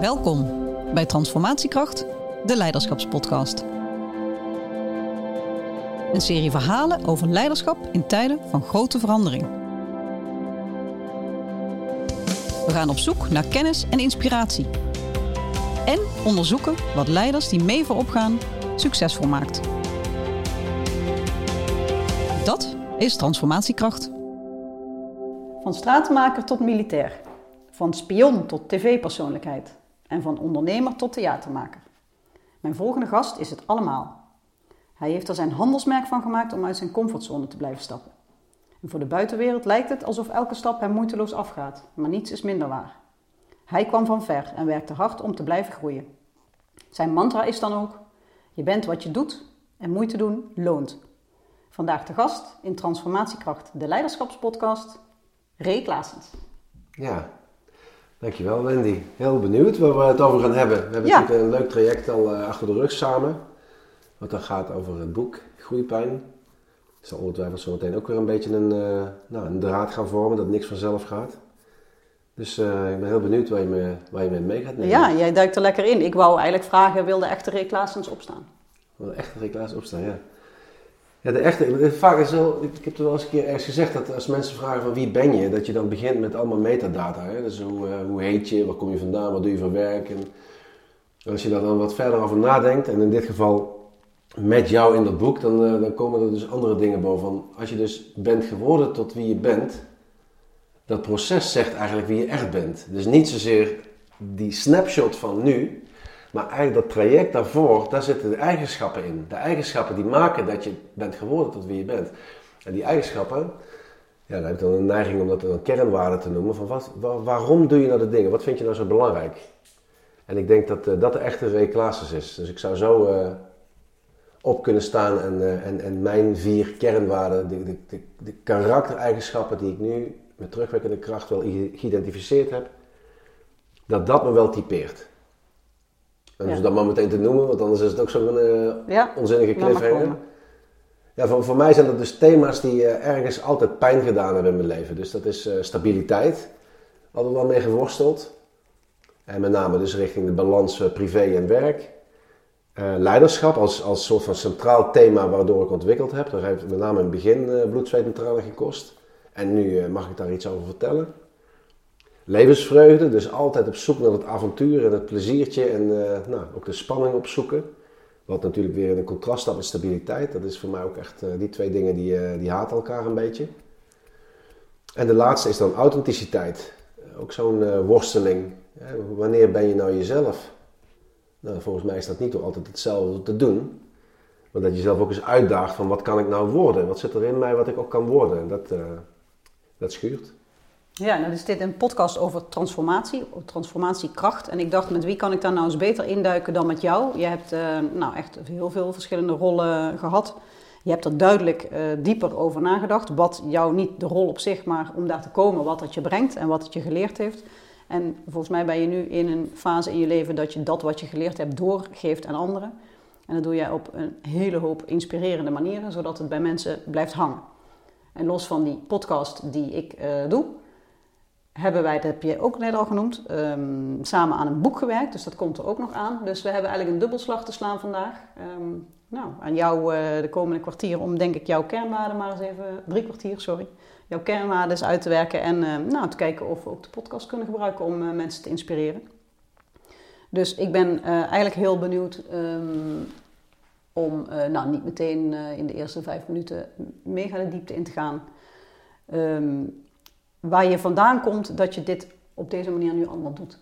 Welkom bij Transformatiekracht, de Leiderschapspodcast. Een serie verhalen over leiderschap in tijden van grote verandering. We gaan op zoek naar kennis en inspiratie. En onderzoeken wat leiders die mee voorop gaan succesvol maakt. Dat is transformatiekracht. Van stratenmaker tot militair. Van spion tot tv-persoonlijkheid. En van ondernemer tot theatermaker. Mijn volgende gast is het allemaal. Hij heeft er zijn handelsmerk van gemaakt om uit zijn comfortzone te blijven stappen. En voor de buitenwereld lijkt het alsof elke stap hem moeiteloos afgaat, maar niets is minder waar. Hij kwam van ver en werkte hard om te blijven groeien. Zijn mantra is dan ook: je bent wat je doet en moeite doen loont. Vandaag de gast in Transformatiekracht, de Leiderschapspodcast, Ray Klaasens. Ja, dankjewel Wendy. Heel benieuwd waar we het over gaan hebben. We hebben Ja. natuurlijk een leuk traject al eh, achter de rug samen. Wat dan gaat over het boek Groeipijn. Het zal ongetwijfeld zo meteen ook weer een beetje een, eh, nou, een draad gaan vormen, dat niks vanzelf gaat. Dus eh, ik ben heel benieuwd waar je me, waar je me mee gaat nemen. Ja, jij duikt er lekker in. Ik wou eigenlijk vragen, wil de echte Ray Klaasens opstaan? Een echte reclaas opstaan, ja. Ja, de echte, vaak is wel, ik heb het wel eens een keer ergens gezegd dat als mensen vragen van wie ben je, dat je dan begint met allemaal metadata. Hè? Dus hoe, eh, hoe heet je, waar kom je vandaan, wat doe je voor werk. En als je daar dan wat verder over nadenkt, en in dit geval met jou in dat boek, dan, eh, dan komen er dus andere dingen boven. Als je dus bent geworden tot wie je bent, dat proces zegt eigenlijk wie je echt bent. Dus niet zozeer die snapshot van nu, maar eigenlijk dat traject daarvoor, daar zitten de eigenschappen in. De eigenschappen die maken dat je bent geworden tot wie je bent. En die eigenschappen, ja, dan heb ik dan een neiging om dat een kernwaarde te noemen. Van wat, wa- waarom doe je nou de dingen? Wat vind je nou zo belangrijk? En ik denk dat eh, dat de echte Klaasens is. Dus ik zou zo eh, op kunnen staan en, eh, en, en mijn vier kernwaarden, de, de, de, de karaktereigenschappen die ik nu met terugwerkende kracht wel geïdentificeerd heb, dat dat me wel typeert. En Ja. dus dat maar meteen te noemen, want anders is het ook zo'n eh, onzinnige cliffhanger. Ja, voor, voor mij zijn dat dus thema's die eh, ergens altijd pijn gedaan hebben in mijn leven. Dus dat is eh, stabiliteit, altijd wel mee geworsteld. En met name dus richting de balans privé en werk. Leiderschap als, als soort van centraal thema waardoor ik ontwikkeld heb. Dat heeft met name in het begin bloed, zweet en tranen gekost. En nu mag ik daar iets over vertellen. Levensvreugde, dus altijd op zoek naar het avontuur en het pleziertje en eh, nou, ook de spanning opzoeken. Wat natuurlijk weer in een contrast staat met stabiliteit. Dat is voor mij ook echt, eh, die twee dingen die, eh, die haten elkaar een beetje. En de laatste is dan authenticiteit. Ook zo'n worsteling. Wanneer ben je nou jezelf? Nou, volgens mij is dat niet door altijd hetzelfde te doen. Maar dat je jezelf ook eens uitdaagt van wat kan ik nou worden? Wat zit er in mij wat ik ook kan worden? En dat, dat schuurt. Ja, nou is dit een podcast over transformatie, transformatiekracht. En ik dacht, met wie kan ik daar nou eens beter induiken dan met jou? Je hebt eh, nou echt heel veel verschillende rollen gehad. Je hebt er duidelijk eh, dieper over nagedacht. Wat jou niet de rol op zich, maar om daar te komen, wat het je brengt en wat het je geleerd heeft. En volgens mij ben je nu in een fase in je leven dat je dat wat je geleerd hebt doorgeeft aan anderen. En dat doe jij op een hele hoop inspirerende manieren, zodat het bij mensen blijft hangen. En los van die podcast die ik eh, doe, hebben wij, dat heb je ook net al genoemd, ehm, samen aan een boek gewerkt. Dus dat komt er ook nog aan. Dus we hebben eigenlijk een dubbelslag te slaan vandaag. Ehm, nou, aan jou eh, de komende kwartier om denk ik jouw kernwaarden maar eens even, drie kwartier, sorry. Jouw kernwaarden eens uit te werken en eh, nou, te kijken of we ook de podcast kunnen gebruiken om eh, mensen te inspireren. Dus ik ben eh, eigenlijk heel benieuwd ehm, om, nou niet meteen in de eerste vijf minuten mega de diepte in te gaan. Ehm, waar je vandaan komt dat je dit op deze manier nu allemaal doet.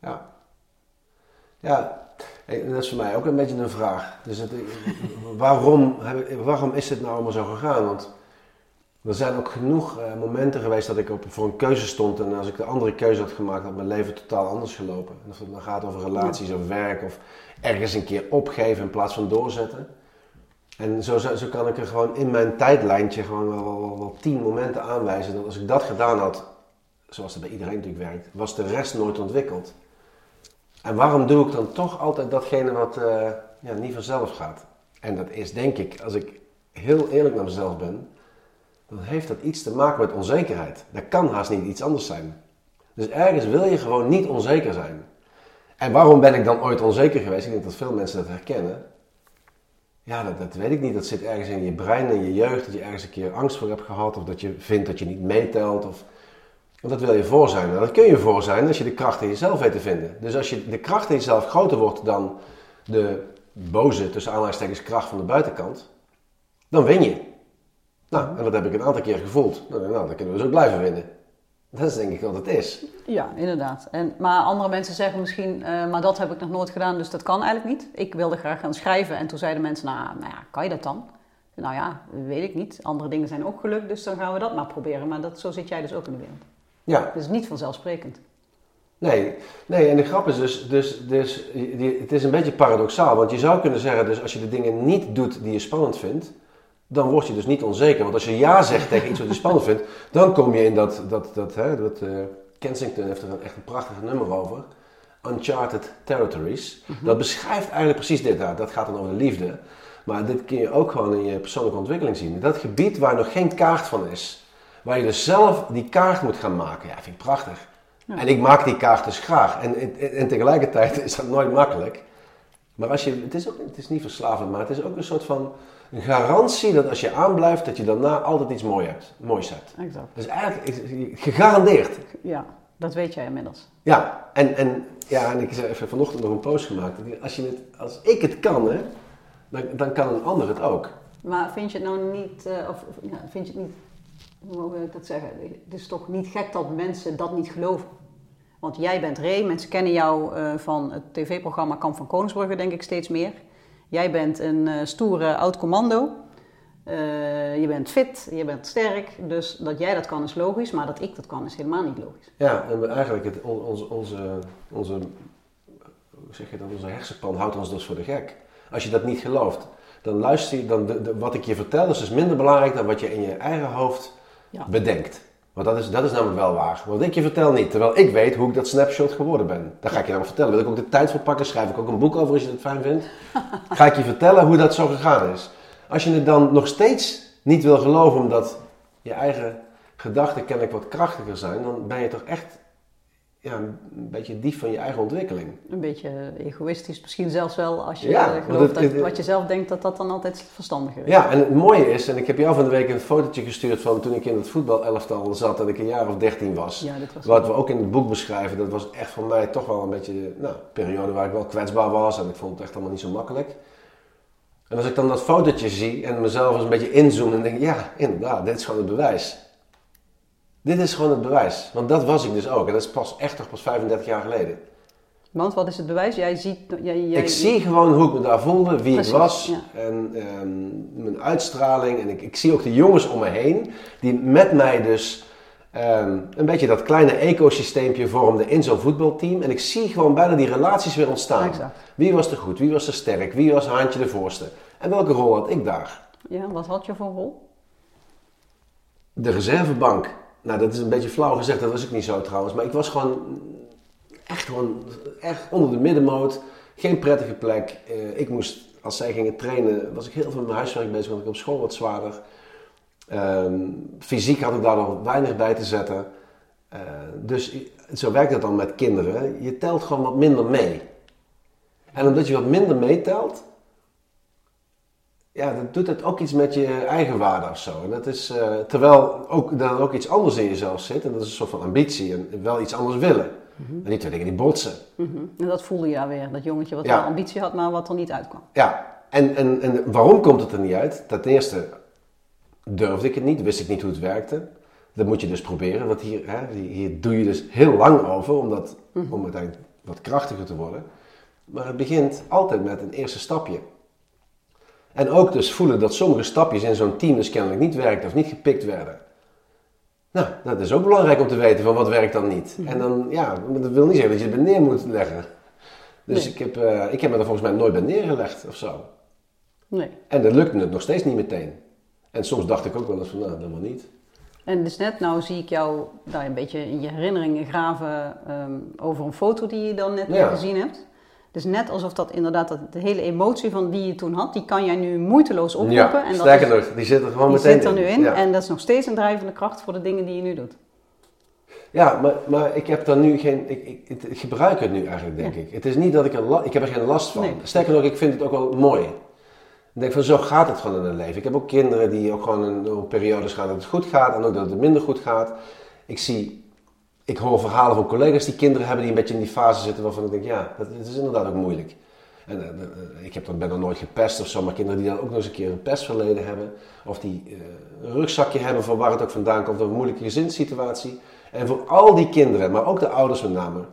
Ja. Ja, dat is voor mij ook een beetje een vraag. Dus het, waarom, waarom is het nou allemaal zo gegaan? Want er zijn ook genoeg eh, momenten geweest dat ik op, voor een keuze stond. En als ik de andere keuze had gemaakt, had mijn leven totaal anders gelopen. En of het dan gaat over relaties of werk of ergens een keer opgeven in plaats van doorzetten. En zo, zo, zo kan ik er gewoon in mijn tijdlijntje gewoon wel, tien momenten aanwijzen. Dat als ik dat gedaan had, zoals dat bij iedereen natuurlijk werkt, was de rest nooit ontwikkeld. En waarom doe ik dan toch altijd datgene wat eh, ja, niet vanzelf gaat? En dat is denk ik, als ik heel eerlijk naar mezelf ben, dan heeft dat iets te maken met onzekerheid. Dat kan haast niet iets anders zijn. Dus ergens wil je gewoon niet onzeker zijn. En waarom ben ik dan ooit onzeker geweest? Ik denk dat veel mensen dat herkennen. Ja, dat, dat weet ik niet. Dat zit ergens in je brein, in je jeugd. Dat je ergens een keer angst voor hebt gehad. Of dat je vindt dat je niet meetelt. Of... Want dat wil je voor zijn. En dat kun je voor zijn als je de kracht in jezelf weet te vinden. Dus als je de kracht in jezelf groter wordt dan de boze, tussen aanhalingstekens, kracht van de buitenkant. Dan win je. Nou, en dat heb ik een aantal keer gevoeld. Nou, nou dan kunnen we zo blijven winnen. Dat is denk ik wat het is. Ja, inderdaad. En, maar andere mensen zeggen misschien, uh, maar dat heb ik nog nooit gedaan, dus dat kan eigenlijk niet. Ik wilde graag gaan schrijven en toen zeiden mensen, nou, nou ja, kan je dat dan? Nou ja, weet ik niet. Andere dingen zijn ook gelukt, dus dan gaan we dat maar proberen. Maar dat, zo zit jij dus ook in de wereld. Ja. Dus niet vanzelfsprekend. Nee, nee, en de grap is dus, dus, dus het is een beetje paradoxaal. Want je zou kunnen zeggen, dus als je de dingen niet doet die je spannend vindt, dan word je dus niet onzeker. Want als je ja zegt tegen iets wat je spannend vindt, dan kom je in dat, dat, dat, hè, dat uh, Kensington heeft er een, echt een prachtig nummer over. Uncharted Territories. Mhm. Dat beschrijft eigenlijk precies dit. Nou, dat gaat dan over de liefde. Maar dit kun je ook gewoon in je persoonlijke ontwikkeling zien. Dat gebied waar nog geen kaart van is. Waar je dus zelf die kaart moet gaan maken. Ja, vind ik prachtig. En ik maak die kaart dus graag. En, en, en, tegelijkertijd is dat nooit makkelijk. Maar als je, het, is ook, het is niet verslavend, maar het is ook een soort van een garantie dat als je aanblijft, dat je daarna altijd iets moois hebt. Moois hebt. Exact. Dus eigenlijk gegarandeerd. Ja, dat weet jij inmiddels. Ja, en, en, ja, en ik heb even vanochtend nog een post gemaakt. Als, je het, als ik het kan, hè, dan, dan kan een ander het ook. Maar vind je het nou niet, uh, of, ja, vind je het niet, hoe wil ik dat zeggen? Het is toch niet gek dat mensen dat niet geloven? Want jij bent Ray, mensen kennen jou uh, van het tv-programma Kamp van Koningsbrugge, denk ik steeds meer. Jij bent een uh, stoere oud commando. Uh, je bent fit, je bent sterk. Dus dat jij dat kan is logisch, maar dat ik dat kan is helemaal niet logisch. Ja, en eigenlijk het, onze, onze, onze, hoe zeg je dat, onze hersenpan houdt ons dus voor de gek. Als je dat niet gelooft, dan luister je, dan de, wat ik je vertel is dus minder belangrijk dan wat je in je eigen hoofd ja. bedenkt. Want dat is, dat is namelijk wel waar. Want ik je vertel niet, terwijl ik weet hoe ik dat snapshot geworden ben. Daar ga ik je namelijk vertellen. Wil ik ook de tijd voor pakken, schrijf ik ook een boek over als je het fijn vindt. Ga ik je vertellen hoe dat zo gegaan is. Als je het dan nog steeds niet wil geloven omdat je eigen gedachten kennelijk wat krachtiger zijn, dan ben je toch echt ja, een beetje dief van je eigen ontwikkeling. Een beetje egoïstisch misschien zelfs wel als je ja, gelooft dat wat je zelf denkt dat dat dan altijd verstandiger is. Ja, en het mooie is, en ik heb jou van de week een fotootje gestuurd van toen ik in het voetbalelftal zat en ik een jaar of dertien was. Ja, was wat we ook in het boek beschrijven, dat was echt voor mij toch wel een beetje nou, een periode waar ik wel kwetsbaar was en ik vond het echt allemaal niet zo makkelijk. En als ik dan dat fotootje zie en mezelf eens een beetje inzoom en denk ja, inderdaad, dit is gewoon het bewijs. Dit is gewoon het bewijs. Want dat was ik dus ook. En dat is pas echt toch pas 35 jaar geleden. Want wat is het bewijs? Jij ziet... Jij, jij, ik zie gewoon hoe ik me daar voelde, wie ik was. En um, mijn uitstraling. En ik, ik, zie ook de jongens om me heen. Die met mij dus um, een beetje dat kleine ecosysteempje vormden in zo'n voetbalteam. En ik zie gewoon bijna die relaties weer ontstaan. Exact. Wie was er goed? Wie was er sterk? Wie was Haantje de voorste? En welke rol had ik daar? Ja, wat had je voor rol? De reservebank. Nou, dat is een beetje flauw gezegd, dat was ik niet zo trouwens. Maar ik was gewoon echt, gewoon, echt onder de middenmoot. Geen prettige plek. Uh, ik moest, als zij gingen trainen, was ik heel veel met mijn huiswerk bezig, want ik op school wat zwaarder. Uh, fysiek had ik daar nog weinig bij te zetten. Uh, dus zo werkt het dan met kinderen. Je telt gewoon wat minder mee. En omdat je wat minder meetelt, ja, dat doet het ook iets met je eigen waarde of zo. En dat is, uh, terwijl ook, er ook iets anders in jezelf zit. En dat is een soort van ambitie en wel iets anders willen. Mm -hmm. En die twee dingen die botsen. Mm -hmm. En dat voelde je daar weer. Dat jongetje wat ja. wel ambitie had, maar wat er niet uitkwam. Ja, en, en, en waarom komt het er niet uit? Ten eerste durfde ik het niet, wist ik niet hoe het werkte. Dat moet je dus proberen, want hier, hè, hier doe je dus heel lang over om, dat, mm -hmm. om uiteindelijk wat krachtiger te worden. Maar het begint altijd met een eerste stapje. En ook dus voelen dat sommige stapjes in zo'n team dus kennelijk niet werkten of niet gepikt werden. Nou, dat is ook belangrijk om te weten van wat werkt dan niet. En dan, ja, dat wil niet zeggen dat je het bij neer moet leggen. Dus ik, heb, uh, ik heb me er volgens mij nooit bij neergelegd of zo. Nee. En dat lukte het nog steeds niet meteen. En soms dacht ik ook wel eens van, nou, dat maar niet. En dus net, nou zie ik jou daar een beetje in je herinneringen graven um, over een foto die je dan net ja. gezien hebt. Dus net alsof dat inderdaad, dat, de hele emotie van die je toen had, die kan jij nu moeiteloos oproepen. Ja, en sterker nog, die zit er gewoon die meteen zit er nu in. Ja. En dat is nog steeds een drijvende kracht voor de dingen die je nu doet. Ja, maar, maar ik heb daar nu geen. Ik, ik, het- ik gebruik het nu eigenlijk, denk Ja. ik. Het is niet dat ik la- Ik heb er geen last van. Nee. Sterker nog, ik vind het ook wel mooi. Ik denk van zo gaat het gewoon in het leven. Ik heb ook kinderen die ook gewoon door periodes gaan dat het goed gaat en ook dat het minder goed gaat. Ik zie. Ik hoor verhalen van collega's die kinderen hebben die een beetje in die fase zitten waarvan ik denk, ja, dat, dat is inderdaad ook moeilijk. En, eh, eh, ik heb dan, ben dan nooit gepest of zo, maar kinderen die dan ook nog eens een keer een pestverleden hebben, of die eh, een rugzakje hebben van waar het ook vandaan komt, of een moeilijke gezinssituatie. En voor al die kinderen, maar ook de ouders met name,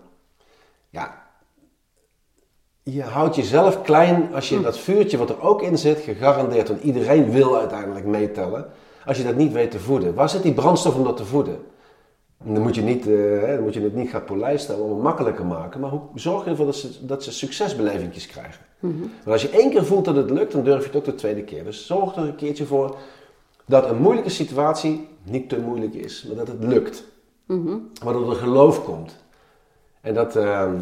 ja, je houdt jezelf klein als je dat vuurtje wat er ook in zit, gegarandeerd, want iedereen wil uiteindelijk meetellen, als je dat niet weet te voeden. Waar zit die brandstof om dat te voeden? Dan moet je, niet, eh, hè, dan moet je het niet gaan polijsten om het makkelijker maken, maar hoe zorg ervoor dat ze, dat ze succesbelevingjes krijgen? Want als je één keer voelt dat het lukt, dan durf je het ook de tweede keer. Dus zorg er een keertje voor dat een moeilijke situatie niet te moeilijk is, maar dat het lukt. Waardoor er geloof komt. En dat, ehm,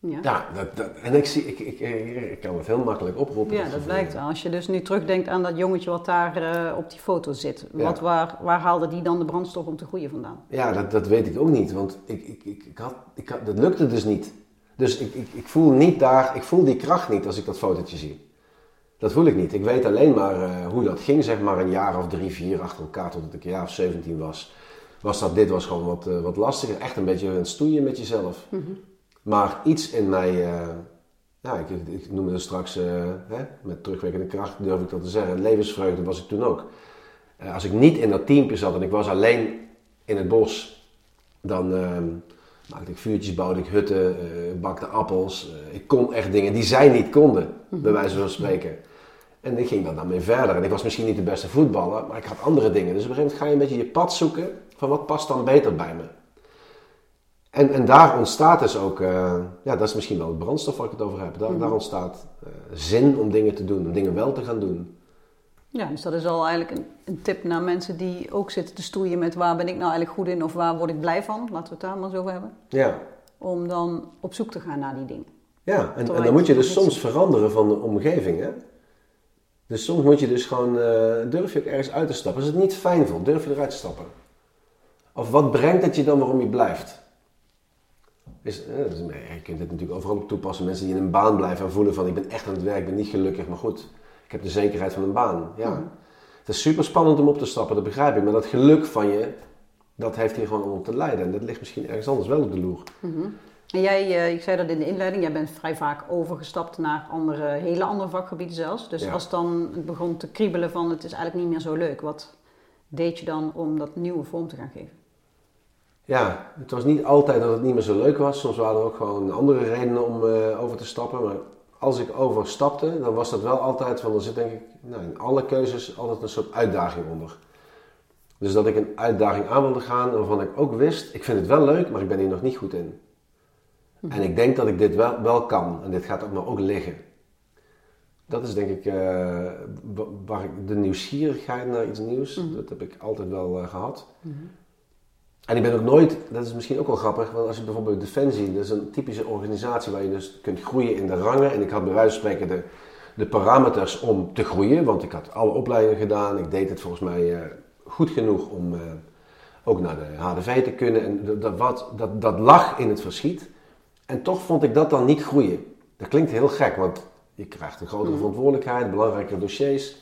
Ja. ja, dat, dat, en ik, zie, ik, ik, ik, ik kan het heel makkelijk oproepen. Ja, dat gevoel. blijkt wel. Als je dus nu terugdenkt aan dat jongetje wat daar eh, op die foto zit. Ja. Wat, waar, waar haalde die dan de brandstof om te groeien vandaan? Ja, dat, dat weet ik ook niet, want ik, ik, ik, ik had, ik had, dat lukte dus niet. Dus ik, ik, ik voel niet daar, ik voel die kracht niet als ik dat fotootje zie. Dat voel ik niet. Ik weet alleen maar eh, hoe dat ging, zeg maar een jaar of drie, vier achter elkaar, totdat ik een jaar of 17 was. Was dat, dit was gewoon wat, eh, wat lastiger. Echt een beetje een stoeien met jezelf. Maar iets in mij, eh, ja, ik, ik noemde het straks, eh, hè, met terugwerkende kracht durf ik dat te zeggen. Levensvreugde was ik toen ook. Eh, als ik niet in dat teampje zat en ik was alleen in het bos, dan ehm, maakte ik vuurtjes, bouwde ik hutten, bakte appels. Ik kon echt dingen die zij niet konden, bij wijze van spreken. En ik ging dan daarmee verder. En ik was misschien niet de beste voetballer, maar ik had andere dingen. Dus op een gegeven moment ga je een beetje je pad zoeken van wat past dan beter bij me. En, en daar ontstaat dus ook, eh, ja, dat is misschien wel het brandstof waar ik het over heb. Daar, daar ontstaat eh, zin om dingen te doen, om dingen wel te gaan doen. Ja, dus dat is al eigenlijk een, een tip naar mensen die ook zitten te stoeien met waar ben ik nou eigenlijk goed in of waar word ik blij van. Laten we het daar maar eens over hebben. Ja, Om dan op zoek te gaan naar die dingen. ja. En, en dan moet je dus soms veranderen van de omgeving. Hè? Dus soms moet je dus gewoon, eh, durf je ook ergens uit te stappen. Als het niet fijn voelt, durf je eruit te stappen. Of wat brengt het je dan waarom je blijft? Is, eh, je kunt dit natuurlijk overal toepassen. Mensen die in een baan blijven en voelen van ik ben echt aan het werk, ik ben niet gelukkig, maar goed. Ik heb de zekerheid van een baan. Ja. Het is super spannend om op te stappen, dat begrijp ik. Maar dat geluk van je, dat heeft hier gewoon om te leiden. En dat ligt misschien ergens anders wel op de loer. En jij, eh, ik zei dat in de inleiding, jij bent vrij vaak overgestapt naar andere, hele andere vakgebieden zelfs. Dus Ja. als dan het begon te kriebelen van het is eigenlijk niet meer zo leuk, wat deed je dan om dat nieuwe vorm te gaan geven? Ja, het was niet altijd dat het niet meer zo leuk was. Soms waren er ook gewoon andere redenen om eh, over te stappen. Maar als ik overstapte, dan was dat wel altijd van, er zit denk ik nou, in alle keuzes altijd een soort uitdaging onder. Dus dat ik een uitdaging aan wilde gaan waarvan ik ook wist, ik vind het wel leuk, maar ik ben hier nog niet goed in. En ik denk dat ik dit wel, wel kan en dit gaat ook me ook liggen. Dat is denk ik eh, wa- waar ik de nieuwsgierigheid naar iets nieuws, dat heb ik altijd wel eh, gehad. En ik ben ook nooit, dat is misschien ook wel grappig, want als je bijvoorbeeld Defensie, dat is een typische organisatie waar je dus kunt groeien in de rangen. En ik had bij wijze van spreken de, de parameters om te groeien, want ik had alle opleidingen gedaan. Ik deed het volgens mij eh, goed genoeg om eh, ook naar de HDV te kunnen. En dat, wat, dat, dat lag in het verschiet. En toch vond ik dat dan niet groeien. Dat klinkt heel gek, want je krijgt een grotere verantwoordelijkheid, belangrijkere dossiers.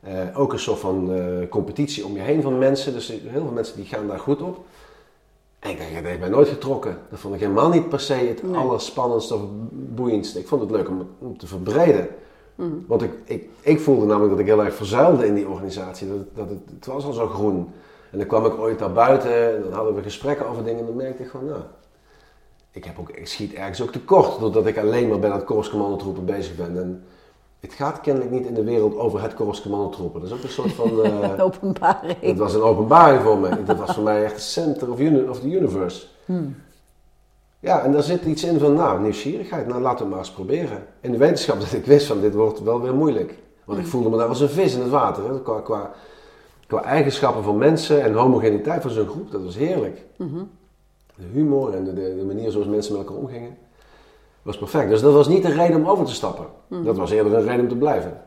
Eh, ook een soort van competitie om je heen van mensen. Dus heel veel mensen die gaan daar goed op. En ik denk, dat heeft mij nooit getrokken. Dat vond ik helemaal niet per se het Nee. allerspannendste of boeiendste. Ik vond het leuk om, om te verbreden. Want ik, ik, ik voelde namelijk dat ik heel erg verzuilde in die organisatie. Dat, dat het, het was al zo groen. En dan kwam ik ooit daar buiten en dan hadden we gesprekken over dingen. En dan merkte ik gewoon, nou, ik, heb ook, ik schiet ergens ook tekort. Doordat ik alleen maar bij dat korpscommandotroepen bezig ben. En het gaat kennelijk niet in de wereld over het korpscommandotroepen. Dat is ook een soort van... eh, Een openbaring. het was een openbaring voor me. Dat was voor mij echt het center of, uni- of the universe. Ja, en daar zit iets in van, nou, nieuwsgierigheid. Nou, laten we maar eens proberen. In de wetenschap dat ik wist van, dit wordt wel weer moeilijk. Want ik voelde me daar als een vis in het water. Hè. Qua, qua, qua eigenschappen van mensen en homogeniteit van zo'n groep, dat was heerlijk. De humor en de, de, de manier zoals mensen met elkaar omgingen, was perfect. Dus dat was niet een reden om over te stappen. Dat was eerder een reden om te blijven.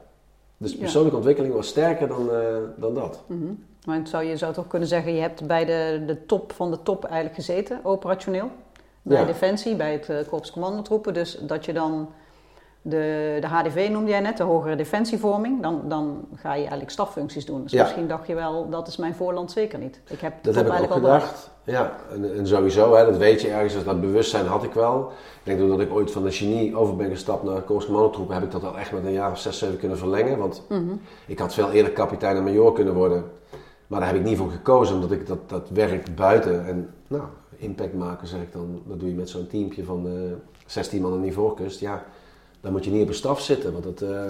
Dus persoonlijke ontwikkeling was sterker dan, eh, dan dat. Want Maar zou je zou toch kunnen zeggen, je hebt bij de, de top van de top eigenlijk gezeten, operationeel. Bij Ja. Defensie, bij het uh, Korps Commandotroepen. Dus dat je dan de, de HDV noemde jij net, de hogere defensievorming. Dan, dan ga je eigenlijk staffuncties doen. Dus Ja. misschien dacht je wel, dat is mijn voorland zeker niet. Ik heb de Dat heb ik ook gedacht. Ja, en, en sowieso, hè, dat weet je ergens, dus dat bewustzijn had ik wel. Ik denk doordat ik ooit van de genie over ben gestapt naar Commandotroepen, heb ik dat al echt met een jaar of zes, zeven kunnen verlengen. Want Mhm. ik had veel eerder kapitein en major kunnen worden. Maar daar heb ik niet voor gekozen, omdat ik dat, dat werk buiten en nou, impact maken, zeg ik dan. Dat doe je met zo'n teampje van eh 16 man aan die voorkust. Ja, dan moet je niet op een staf zitten, want dat, eh,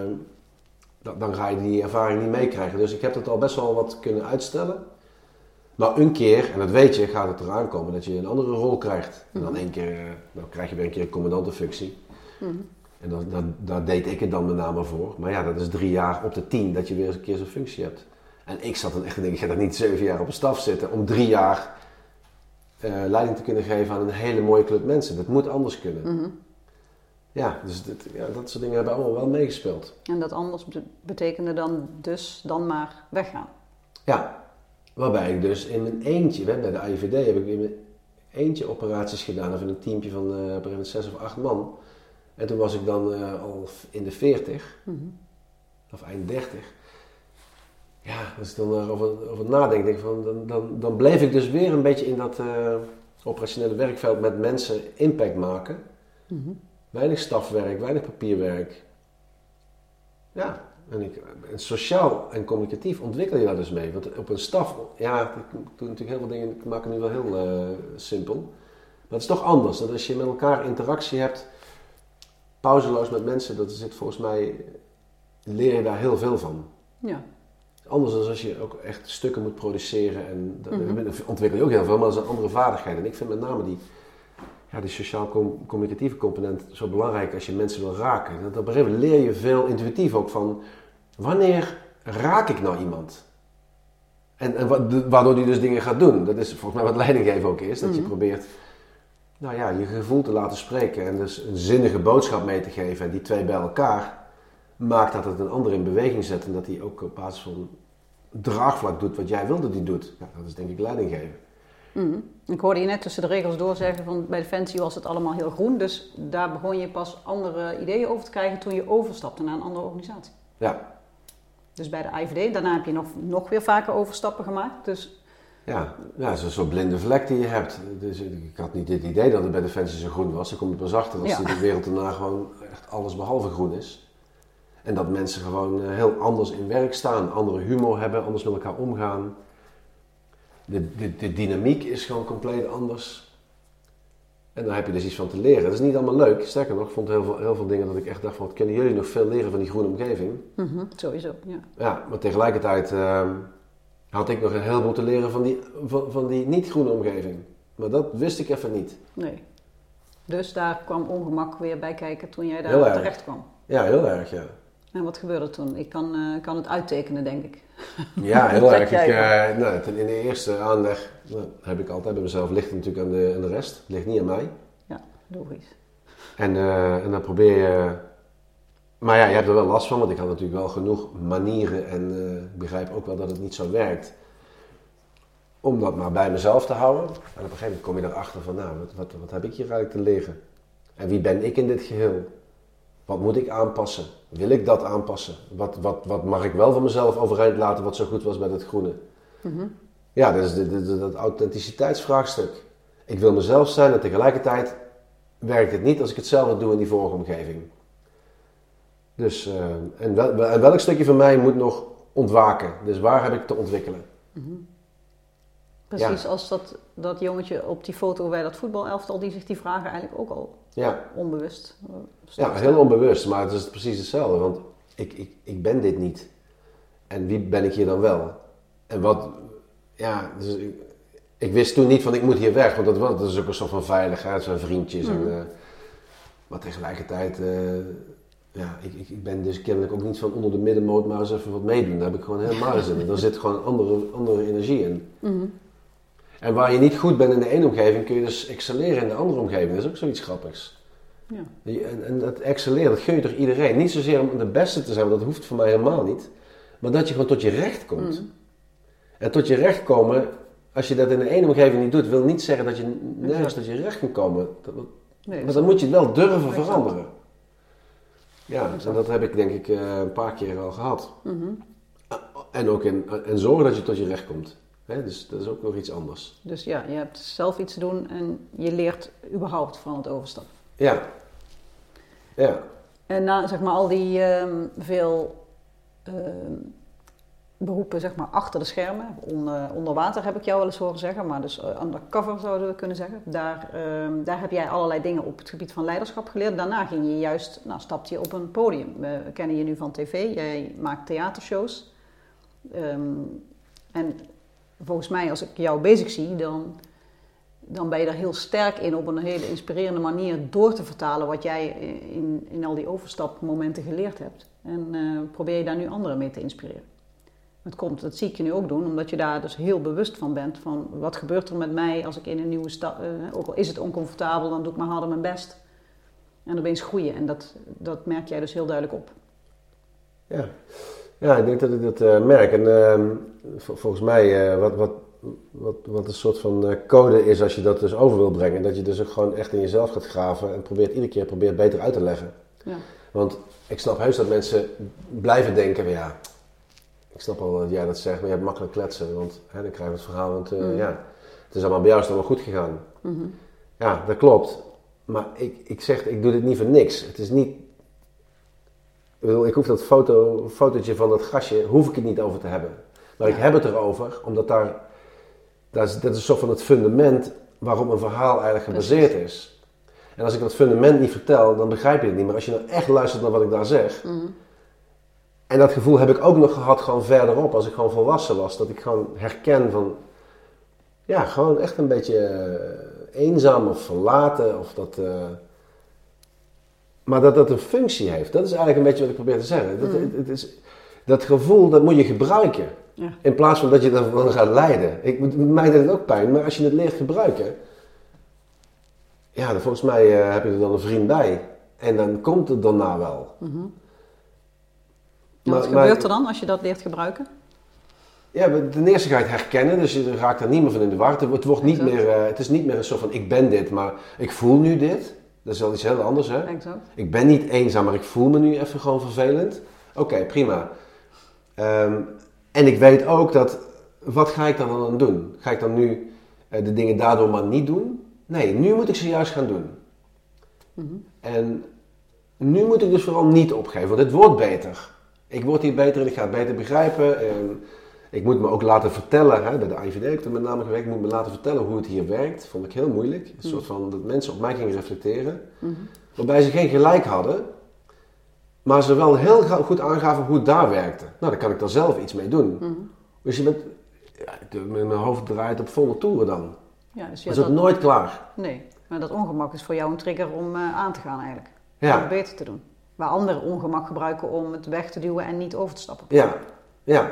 da- dan ga je die ervaring niet meekrijgen. Dus ik heb dat al best wel wat kunnen uitstellen. Maar een keer, en dat weet je, gaat het eraan komen dat je een andere rol krijgt. En dan één keer, eh, dan krijg je weer een keer een commandantenfunctie. Mhm. En dat, dat, daar deed ik het dan met name voor. Maar ja, dat is drie jaar op de tien dat je weer eens een keer zo'n functie hebt. En ik zat dan echt te denken, ik ga er niet zeven jaar op een staf zitten om drie jaar eh, leiding te kunnen geven aan een hele mooie club mensen. Dat moet anders kunnen. Mhm. Ja, dus dit, ja, dat soort dingen hebben allemaal wel meegespeeld. En dat anders be- betekende dan dus dan maar weggaan. Ja, waarbij ik dus in mijn eentje, hè, bij de AIVD heb ik in mijn eentje operaties gedaan. Of in een teampje van eh, op een gegeven moment zes of acht man. En toen was ik dan eh, al in de veertig, Mhm. of eind dertig. Ja, als ik dan erover over nadenk, denk van, dan, dan, dan bleef ik dus weer een beetje in dat eh, operationele werkveld met mensen impact maken. Mhm. Weinig stafwerk, weinig papierwerk. Ja, en, ik, en sociaal en communicatief ontwikkel je daar dus mee. Want op een staf, ja, ik doe natuurlijk heel veel dingen, ik maak het nu wel heel eh, simpel. Maar het is toch anders. Dat als je met elkaar interactie hebt, pauzeloos met mensen, dat zit volgens mij, leer je daar heel veel van. Ja. Anders dan als je ook echt stukken moet produceren. En dat Mhm. daar ontwikkel je ook heel veel, maar dat is een andere vaardigheid. En ik vind met name die, ja, die sociaal-communicatieve component zo belangrijk als je mensen wil raken. Dat op een gegeven moment leer je veel intuïtief ook van wanneer raak ik nou iemand? En, en wa- waardoor die dus dingen gaat doen. Dat is volgens mij wat leidinggeven ook is. Dat je Mhm. probeert nou ja, je gevoel te laten spreken en dus een zinnige boodschap mee te geven. En die twee bij elkaar maakt dat het een ander in beweging zet. En dat hij ook op basis van draagvlak doet wat jij wilde dat hij doet. Ja, dat is denk ik leidinggeven. Mhm. Ik hoorde je net tussen de regels door zeggen van bij Defensie was het allemaal heel groen. Dus daar begon je pas andere ideeën over te krijgen toen je overstapte naar een andere organisatie. Ja, Dus bij de IVD, daarna heb je nog, nog weer vaker overstappen gemaakt. Dus ja, ja het is een soort blinde vlek die je hebt. Dus ik had niet het idee dat het bij Defensie zo groen was. Dan kom je pas achter als Ja. de wereld daarna gewoon echt alles behalve groen is. En dat mensen gewoon eh, heel anders in werk staan, andere humor hebben, anders met elkaar omgaan. De, de, de dynamiek is gewoon compleet anders. En daar heb je dus iets van te leren. Dat is niet allemaal leuk. Sterker nog, ik vond heel veel, heel veel dingen dat ik echt dacht van, wat kunnen jullie nog veel leren van die groene omgeving? mhm, sowieso, ja. Ja, maar tegelijkertijd ehm, had ik nog een heleboel te leren van die, van, van die niet-groene omgeving. Maar dat wist ik even niet. Nee. Dus daar kwam ongemak weer bij kijken toen jij daar terecht kwam. Ja, heel erg, ja. En wat gebeurde toen? Ik kan, eh, kan het uittekenen, denk ik. Ja, heel erg. Ik, eh, nou, ten- in de eerste aanleg nou, heb ik altijd bij mezelf, ligt natuurlijk aan de, aan de rest. Het ligt niet aan mij. Logisch. En, eh, en dan probeer je... Maar ja, je hebt er wel last van, want ik had natuurlijk wel genoeg manieren en ik begrijp ook wel dat het niet zo werkt. Om dat maar bij mezelf te houden. En op een gegeven moment kom je erachter van, nou, wat, wat, wat heb ik hier eigenlijk te leren? En wie ben ik in dit geheel? Wat moet ik aanpassen? Wil ik dat aanpassen? Wat, wat, wat mag ik wel van mezelf overeind laten wat zo goed was bij het groene? Mhm. Ja, dat is de, de- de- dat authenticiteitsvraagstuk. Ik wil mezelf zijn en tegelijkertijd werkt het niet als ik hetzelfde doe in die vorige omgeving. Dus, eh, en, wel, en welk stukje van mij moet nog ontwaken? Dus waar heb ik te ontwikkelen? Precies als dat, dat jongetje op die foto bij dat voetbalelftal, die zich die vragen eigenlijk ook al Ja, onbewust ja heel onbewust, maar het is precies hetzelfde. Want ik, ik, ik ben dit niet. En wie ben ik hier dan wel? En wat, ja, dus ik, ik wist toen niet van ik moet hier weg, want dat, was- dat is ook een soort van veiligheid, zijn vriendjes. En, eh, maar tegelijkertijd, eh, ja, ik, ik, ik ben dus kennelijk ook niet van onder de middenmoot maar eens even wat meedoen. Daar heb ik gewoon helemaal zin in. Daar zit gewoon een andere, andere energie in. Mhm. En waar je niet goed bent in de ene omgeving, kun je dus excelleren in de andere omgeving. Dat is ook zoiets grappigs. Ja. En, en dat excelleren, dat gun je toch iedereen. Niet zozeer om de beste te zijn, want dat hoeft voor mij helemaal niet. Maar dat je gewoon tot je recht komt. Mhm. En tot je recht komen, als je dat in de ene omgeving niet doet, wil niet zeggen dat je nergens tot je recht kan komen. Dat- dat- Nee, maar dan moet je het wel durven veranderen. Ja, en dat heb ik denk ik eh, een paar keer al gehad. Mhm. En ook in, en zorgen dat je tot je recht komt. Dus dat is ook nog iets anders. Dus ja, je hebt zelf iets te doen en je leert überhaupt van het overstappen. Ja. Ja. En na zeg maar al die ehm, veel ehm, beroepen zeg maar achter de schermen, onder, onder water heb ik jou wel eens horen zeggen, maar dus eh, undercover zouden we kunnen zeggen. Daar, ehm, daar heb jij allerlei dingen op het gebied van leiderschap geleerd. Daarna ging je juist, nou stapte je op een podium. We kennen je nu van tv, jij maakt theatershows. En volgens mij als ik jou bezig zie, dan dan ben je er heel sterk in op een hele inspirerende manier door te vertalen wat jij in, in al die overstapmomenten geleerd hebt. En eh, probeer je daar nu anderen mee te inspireren. Het komt, dat zie ik je nu ook doen, omdat je daar dus heel bewust van bent. Van wat gebeurt er met mij als ik in een nieuwe stad, eh, ook al is het oncomfortabel, dan doe ik maar harder mijn best. En opeens groeien. En dat, dat merk jij dus heel duidelijk op. Ja. Ja, ik denk dat ik dat eh, merk. En ehm, vol- volgens mij, eh, wat, wat, wat, wat een soort van eh, code is als je dat dus over wil brengen, dat je dus ook gewoon echt in jezelf gaat graven en probeert iedere keer probeert beter uit te leggen. Ja. Want ik snap heus dat mensen blijven denken, van, ja, ik snap al dat jij dat zegt, maar je hebt makkelijk kletsen, want hè, dan krijg je het verhaal, want Mhm. ja, het is allemaal bij jou is het allemaal goed gegaan. Mhm. Ja, dat klopt. Maar ik, ik zeg, ik doe dit niet voor niks. Het is niet... Ik, bedoel, ik hoef dat foto, fotootje van dat gastje, hoef ik het niet over te hebben. Maar ik heb het erover, omdat daar... Dat is, dat is een soort van het fundament waarop een verhaal eigenlijk gebaseerd is. En als ik dat fundament niet vertel, dan begrijp je het niet. Maar als je nou echt luistert naar wat ik daar zeg... Mhm. En dat gevoel heb ik ook nog gehad gewoon verderop, als ik gewoon volwassen was. Dat ik gewoon herken van... Ja, gewoon echt een beetje eh, eenzaam of verlaten. Of dat, eh, maar dat dat een functie heeft. Dat is eigenlijk een beetje wat ik probeer te zeggen. Dat, Mhm. het, is, dat gevoel, dat moet je gebruiken. Ja. In plaats van dat je ervan gaat lijden. Ik, mij deed het ook pijn, maar als je het leert gebruiken... Ja, dan volgens mij eh, heb je er dan een vriend bij. En dan komt het daarna wel. Maar- wat maar- gebeurt er dan als je dat leert gebruiken? Ja, ten eerste ga je het herkennen, dus je raakt er niet meer van in de war. Het, wordt niet meer, eh, het is niet meer een soort van ik ben dit, maar ik voel nu dit. Dat is wel iets heel anders, hè? Exact. Ik ben niet eenzaam, maar ik voel me nu even gewoon vervelend. Oké, prima. Ehm, en ik weet ook dat, wat ga ik dan aan doen? Ga ik dan nu eh, de dingen daardoor maar niet doen? Nee, nu moet ik ze juist gaan doen. Mhm. En nu moet ik dus vooral niet opgeven, want het wordt beter. Ik word hier beter en ik ga het beter begrijpen. En ik moet me ook laten vertellen, hè, bij de IVD heb ik er met name gewerkt, ik moet me laten vertellen hoe het hier werkt. Vond ik heel moeilijk. Een soort van dat mensen op mij gingen reflecteren. Mhm. Waarbij ze geen gelijk hadden, maar ze wel heel goed aangaven hoe het daar werkte. Nou, dan kan ik daar zelf iets mee doen. Dus je bent, ja, mijn hoofd draait op volle toeren dan. Ja, dus Dat ja, is ook nooit klaar. Nee, maar dat ongemak is voor jou een trigger om eh, aan te gaan eigenlijk. Om het beter te doen. Waar anderen ongemak gebruiken om het weg te duwen en niet over te stappen. Ja, ja.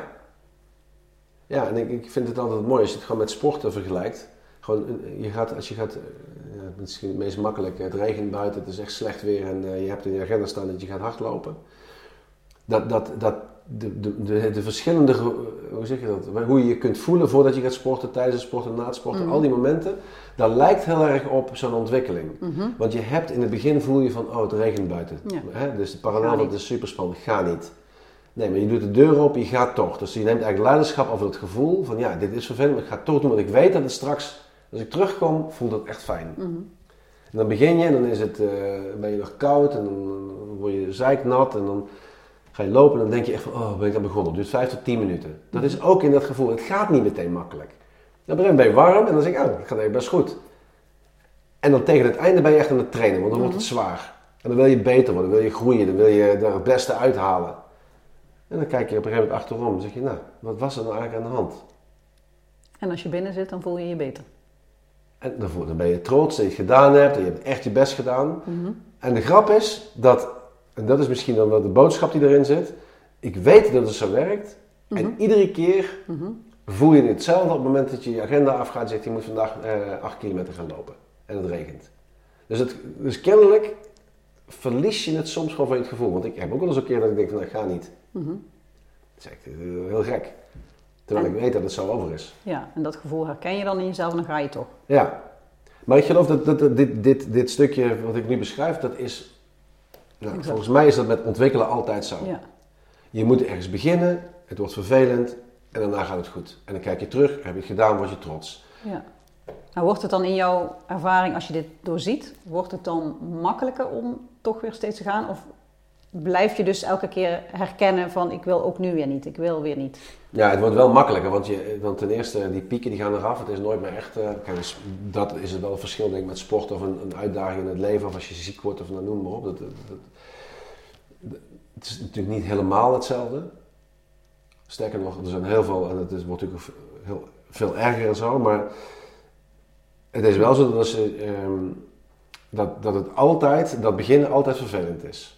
Ja, en ik, ik vind het altijd mooi als je het gewoon met sporten vergelijkt. Gewoon, eh, je gaat, als je gaat, eh, ja, het misschien meest makkelijk, het regent buiten, het is echt slecht weer en eh, je hebt in je agenda staan dat je gaat hardlopen. Dat, dat, dat de, de, de, de verschillende, hoe zeg je dat, hoe je je kunt voelen voordat je gaat sporten, tijdens het sporten, na het sporten, Mhm. al die momenten, dat lijkt heel erg op zo'n ontwikkeling. Mhm. Want je hebt in het begin voel je van, oh het regent buiten. Ja. Hè? Dus de parallel, dat is super spannend, ga niet. Nee, maar je doet de deur op, je gaat toch. Dus je neemt eigenlijk leiderschap over het gevoel van, ja, dit is vervelend, maar ik ga het toch doen, want ik weet dat het straks, als ik terugkom, voelt het echt fijn. Mhm. En dan begin je en dan is het, eh, ben je nog koud en dan word je zeiknat en dan ga je lopen en dan denk je echt van, oh, ben ik aan begonnen. Het duurt 5 tot 10 minuten. Dat is ook in dat gevoel. Het gaat niet meteen makkelijk. Dan ben je warm en dan zeg ik, oh, het gaat eigenlijk best goed. En dan tegen het einde ben je echt aan het trainen, want dan wordt het zwaar. En dan wil je beter worden, dan wil je groeien, dan wil je er het beste uithalen. En dan kijk je op een gegeven moment achterom en zeg je, nou, wat was er nou eigenlijk aan de hand? En als je binnen zit, dan voel je je beter. En dan voel- dan ben je trots dat je het gedaan hebt en je hebt echt je best gedaan. Mhm. En de grap is dat, en dat is misschien dan wel de boodschap die erin zit, ik weet dat het zo werkt. En iedere keer Mhm. voel je hetzelfde op het moment dat je je agenda afgaat en zegt je moet vandaag eh 8 kilometer gaan lopen. En het regent. Dus, het, dus kennelijk verlies je het soms gewoon van het gevoel. Want ik heb ook wel eens een keer dat ik denk van nou, ik ga niet. Mhm. Dat is echt eh, heel gek. Terwijl En- ik weet dat het zo over is. Ja, en dat gevoel herken je dan in jezelf en dan ga je toch. Ja. Maar ik geloof dat, dat, dat dit, dit, dit stukje wat ik nu beschrijf, dat is... Nou, volgens mij is dat met ontwikkelen altijd zo. Ja. Je moet ergens beginnen, het wordt vervelend en daarna gaat het goed. En dan kijk je terug, heb je het gedaan, word je trots. ja. Nou, wordt het dan in jouw ervaring, als je dit doorziet, wordt het dan makkelijker om toch weer steeds te gaan? Of blijf je dus elke keer herkennen van ik wil ook nu weer niet, ik wil weer niet? Ja, het wordt wel makkelijker, want, je, want ten eerste, die pieken die gaan eraf. Het is nooit meer echt... dus dat is het wel een verschil denk ik, met sport of een, een uitdaging in het leven. Of als je ziek wordt of nou, noem maar op. Dat, het is natuurlijk niet helemaal hetzelfde. Sterker nog, er zijn heel veel, en het is, wordt natuurlijk heel, veel erger en zo, maar het is wel zo dat, als ehm, dat, dat het altijd, dat beginnen altijd vervelend is.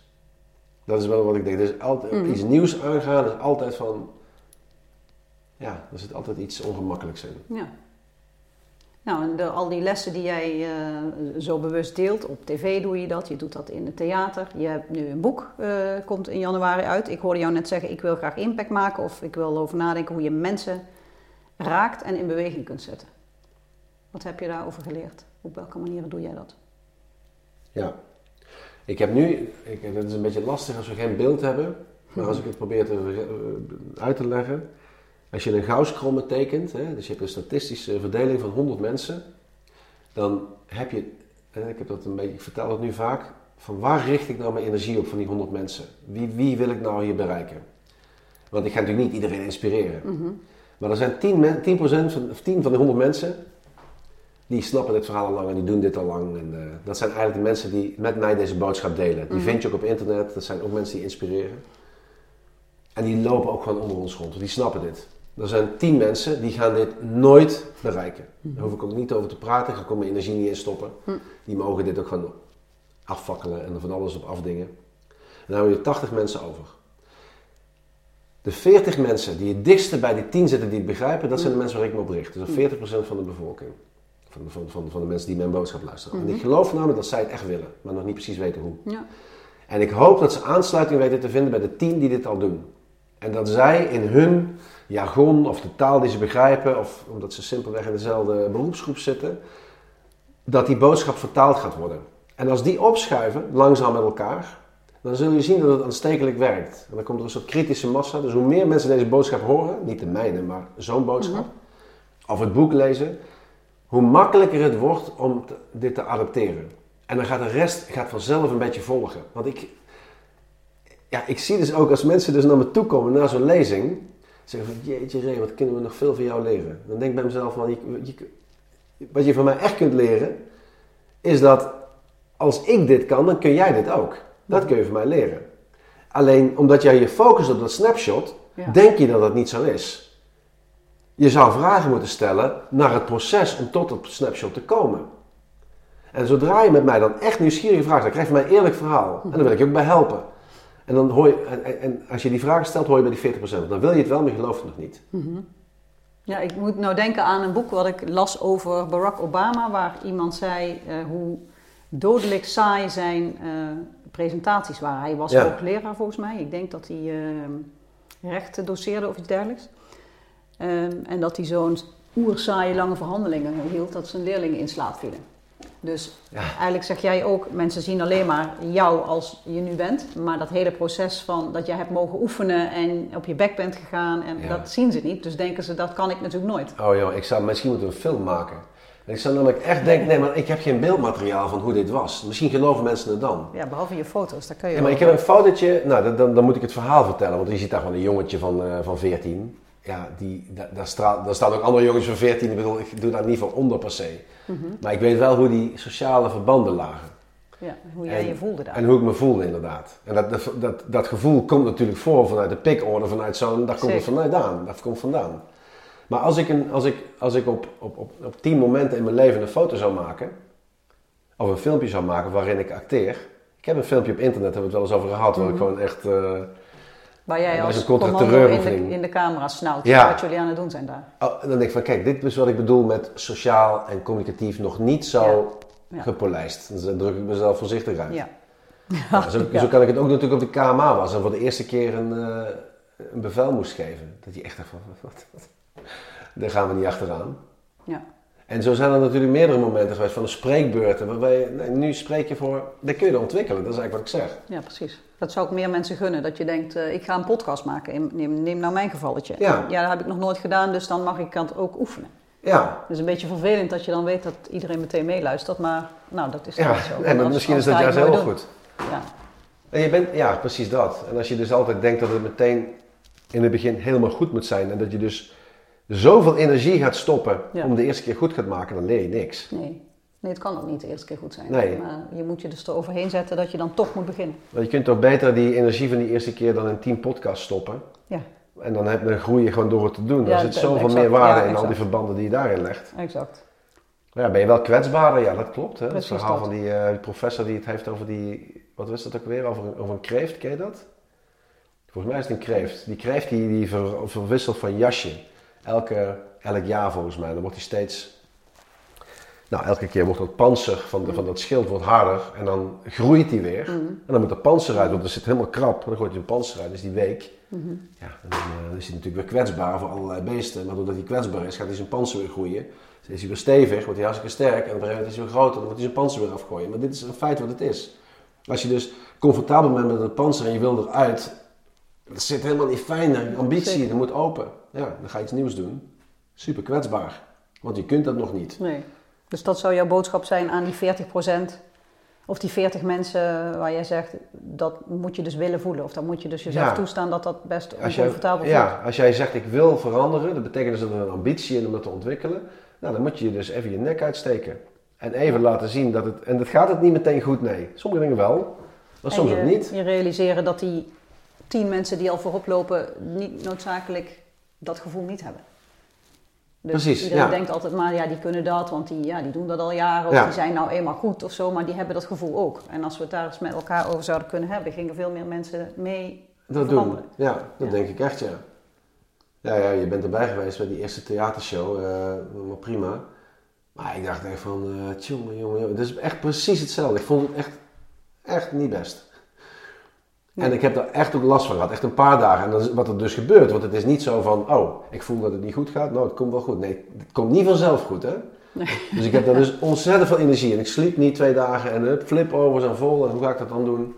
Dat is wel wat ik denk. Dus altijd, Mhm. iets nieuws aangaan is altijd van, ja, er zit altijd iets ongemakkelijks in. Ja. Nou, en de, al die lessen die jij eh, zo bewust deelt, op tv doe je dat, je doet dat in het theater. Je hebt nu een boek, eh, komt in januari uit. Ik hoorde jou net zeggen, ik wil graag impact maken of ik wil over nadenken hoe je mensen raakt en in beweging kunt zetten. Wat heb je daarover geleerd? Op welke manieren doe jij dat? Ja. Ik heb nu, ik, dat is een beetje lastig als we geen beeld hebben, maar als ik het probeer te, eh, uit te leggen. Als je een gauwskromme tekent, hè, dus je hebt een statistische verdeling van 100 mensen, dan heb je, en ik heb dat een beetje, ik vertel het nu vaak, van waar richt ik nou mijn energie op van die 100 mensen? Wie, wie wil ik nou hier bereiken? Want ik ga natuurlijk niet iedereen inspireren. Maar er zijn 10, men, 10%, van, of 10 van de 100 mensen die snappen dit verhaal al lang en die doen dit al lang. En, eh, dat zijn eigenlijk de mensen die met mij deze boodschap delen. Die vind je ook op internet, dat zijn ook mensen die inspireren. En die lopen ook gewoon onder ons rond, die snappen dit. Er zijn tien mensen die gaan dit nooit bereiken. Daar hoef ik ook niet over te praten, ga ik ook mijn energie niet in stoppen. Die mogen dit ook gewoon afvakkelen en er van alles op afdingen. En dan hebben we hier 80 mensen over. De 40 mensen die het dichtste bij die 10 zitten die het begrijpen, dat zijn de mensen waar ik me op richt. Dus dat is 40% van de bevolking. Van de, van, van, van de mensen die mijn boodschap luisteren. En ik geloof namelijk dat zij het echt willen, maar nog niet precies weten hoe. Ja. En ik hoop dat ze aansluiting weten te vinden bij de tien die dit al doen. En dat zij in hun jargon of de taal die ze begrijpen, of omdat ze simpelweg in dezelfde beroepsgroep zitten, dat die boodschap vertaald gaat worden. En als die opschuiven, langzaam met elkaar, dan zul je zien dat het aanstekelijk werkt. En dan komt er een soort kritische massa. Dus hoe meer mensen deze boodschap horen, niet de mijne, maar zo'n boodschap, of het boek lezen, hoe makkelijker het wordt om te- dit te adapteren. En dan gaat de rest gaat vanzelf een beetje volgen. Want ik, ja, ik zie dus ook als mensen dus naar me toe komen na zo'n lezing, zeggen van jeetje Ray, wat kunnen we nog veel van jou leren. Dan denk ik bij mezelf van, je, je- wat je van mij echt kunt leren, is dat als ik dit kan, dan kun jij dit ook. Dat kun je van mij leren. Alleen omdat jij je focust op dat snapshot, Ja. denk je dat dat niet zo is. Je zou vragen moeten stellen naar het proces om tot het snapshot te komen. En zodra je met mij dan echt nieuwsgierige vragen stelt, krijg je mij een eerlijk verhaal. En dan wil ik je ook bij helpen. En, dan hoor je, en, als je die vragen stelt, hoor je bij die 40%. Dan wil je het wel, maar je gelooft het nog niet. Ja, ik moet nou denken aan een boek wat ik las over Barack Obama, waar iemand zei eh, hoe dodelijk saai zijn eh, presentaties waren. Hij was Ja. ook leraar volgens mij. Ik denk dat hij eh rechten doseerde of iets dergelijks. Ehm, en dat hij zo'n oersaaie lange verhandelingen hield dat zijn leerlingen in slaap vielen. Dus Ja. eigenlijk zeg jij ook, mensen zien alleen maar jou als je nu bent. Maar dat hele proces van dat jij hebt mogen oefenen en op je bek bent gegaan, en Ja. dat zien ze niet. Dus denken ze, dat kan ik natuurlijk nooit. Oh joh, ik zou misschien moeten een film maken. En ik zou namelijk echt denken, nee, maar ik heb geen beeldmateriaal van hoe dit was. Misschien geloven mensen het dan. Ja, behalve je foto's, daar kan je Ja, maar ik heb een fotootje, nou dan, dan, dan moet ik het verhaal vertellen, want je ziet daar gewoon een jongetje van, eh, van 14. Ja, die, da- daar, straalt, daar staan ook andere jongens van 14, ik bedoel, ik doe daar niet voor onder per se. Mhm. Maar ik weet wel hoe die sociale verbanden lagen. Ja, hoe jij En- je voelde daar. En hoe ik me voelde inderdaad. En dat, dat, dat, dat gevoel komt natuurlijk voor vanuit de pikorde, vanuit zo'n, daar komt het Zeker. vanuit aan. Dat komt vandaan. Maar als ik, een, als ik, als ik op, op, op, op tien momenten in mijn leven een foto zou maken, of een filmpje zou maken waarin ik acteer. Ik heb een filmpje op internet, daar hebben we het wel eens over gehad, waar ik Mhm. gewoon echt... eh, Waar jij als commando in de, in de camera snauwt. Ja. Wat jullie aan het doen zijn daar. oh, dan denk ik van, kijk, dit is wat ik bedoel met sociaal en communicatief nog niet zo Ja. gepolijst. Dus daar druk ik mezelf voorzichtig uit. Ja. Ja, zo, zo kan ik het ook natuurlijk op de KMA was. En voor de eerste keer een, eh, een bevel moest geven. Dat je echt dacht van, wat, wat, daar gaan we niet achteraan. Ja. En zo zijn er natuurlijk meerdere momenten geweest van de spreekbeurten. Waarbij je, nee, nu spreek je voor, dat kun je dan ontwikkelen. Dat is eigenlijk wat ik zeg. ja, precies. Dat zou ik meer mensen gunnen. Dat je denkt, eh, ik ga een podcast maken. Neem, neem nou mijn gevalletje. Ja. ja, dat heb ik nog nooit gedaan, dus dan mag ik het ook oefenen. Ja, Het is een beetje vervelend dat je dan weet dat iedereen meteen meeluistert, maar nou, dat is ja. niet zo. Maar Anders- misschien is dat juist heel goed. Ja. En je bent, ja, precies dat. En als je dus altijd denkt dat het meteen in het begin helemaal goed moet zijn. En dat je dus zoveel energie gaat stoppen Ja. om de eerste keer goed gaat maken, dan leer je niks. Nee. nee, het kan ook niet de eerste keer goed zijn. Nee. Maar je moet je dus eroverheen zetten dat je dan toch moet beginnen. Want je kunt toch beter die energie van die eerste keer dan in tien podcasts stoppen. Ja, En dan, heb, dan groei je gewoon door het te doen. Ja, er zit zoveel exact. meer waarde Ja, in al die verbanden die je daarin legt. exact. Ja, ben je wel kwetsbaarder? Ja, dat klopt. Hè? Het verhaal dat. van die, eh, die professor die het heeft over die... Wat was dat ook weer? Over, een- over een kreeft, ken je dat? Volgens mij is het een kreeft. Die kreeft die, die ver- verwisselt van jasje. Elke, elk jaar volgens mij. Dan wordt hij steeds... Nou, elke keer wordt dat panzer van, de, van dat schild wordt harder. En dan groeit hij weer. En dan moet dat panzer uit, want er zit helemaal krap. Dan gooit hij een panzer uit, dus die week. Ja, en dan eh, is hij natuurlijk weer kwetsbaar voor allerlei beesten. Maar doordat hij kwetsbaar is, gaat hij zijn panzer weer groeien. Dus is hij weer stevig, wordt hij hartstikke sterk. En op een gegeven moment is hij weer groter, dan moet hij zijn panzer weer afgooien. Maar dit is een feit wat het is. Als je dus comfortabel bent met het panzer en je wil eruit, dat zit helemaal niet fijn. Ambitie, dat moet open. Ja, dan ga je iets nieuws doen. Super kwetsbaar. Want je kunt dat nog niet. Nee. Dus dat zou jouw boodschap zijn aan die 40% of die 40 mensen waar jij zegt, dat moet je dus willen voelen. Of dan moet je dus jezelf Ja. toestaan dat dat best oncomfortabel voelt. ja, als jij zegt ik wil veranderen, dat betekent dus dat er een ambitie in om dat te ontwikkelen. Nou, dan moet je dus even je nek uitsteken. En even laten zien dat het. En dat gaat het niet meteen goed, nee. Sommige dingen wel, maar En soms je, ook niet. Je realiseren dat die tien mensen die al voorop lopen niet noodzakelijk dat gevoel niet hebben. Dus Precies, iedereen ja. denkt altijd maar, ja, die kunnen dat, want die, ja, die doen dat al jaren. Of Ja. die zijn nou eenmaal goed of zo, maar die hebben dat gevoel ook. En als we het daar eens met elkaar over zouden kunnen hebben, gingen veel meer mensen mee Dat doen. veranderen. Ja, dat Ja. denk ik echt, ja. Ja, ja, je bent erbij geweest bij die eerste theatershow, eh maar prima. Maar ik dacht echt van, eh tjonge, jongen, jongen, het is echt precies hetzelfde. Ik vond het echt, echt niet best. En ik heb daar echt ook last van gehad, echt een paar dagen. En dat is wat er dus gebeurt, want het is niet zo van, oh, ik voel dat het niet goed gaat. Nou, het komt wel goed. Nee, het komt niet vanzelf goed, hè. Dus ik heb daar dus ontzettend veel energie in. Ik sliep niet twee dagen en hup, flip-overs en vol. En hoe ga ik dat dan doen?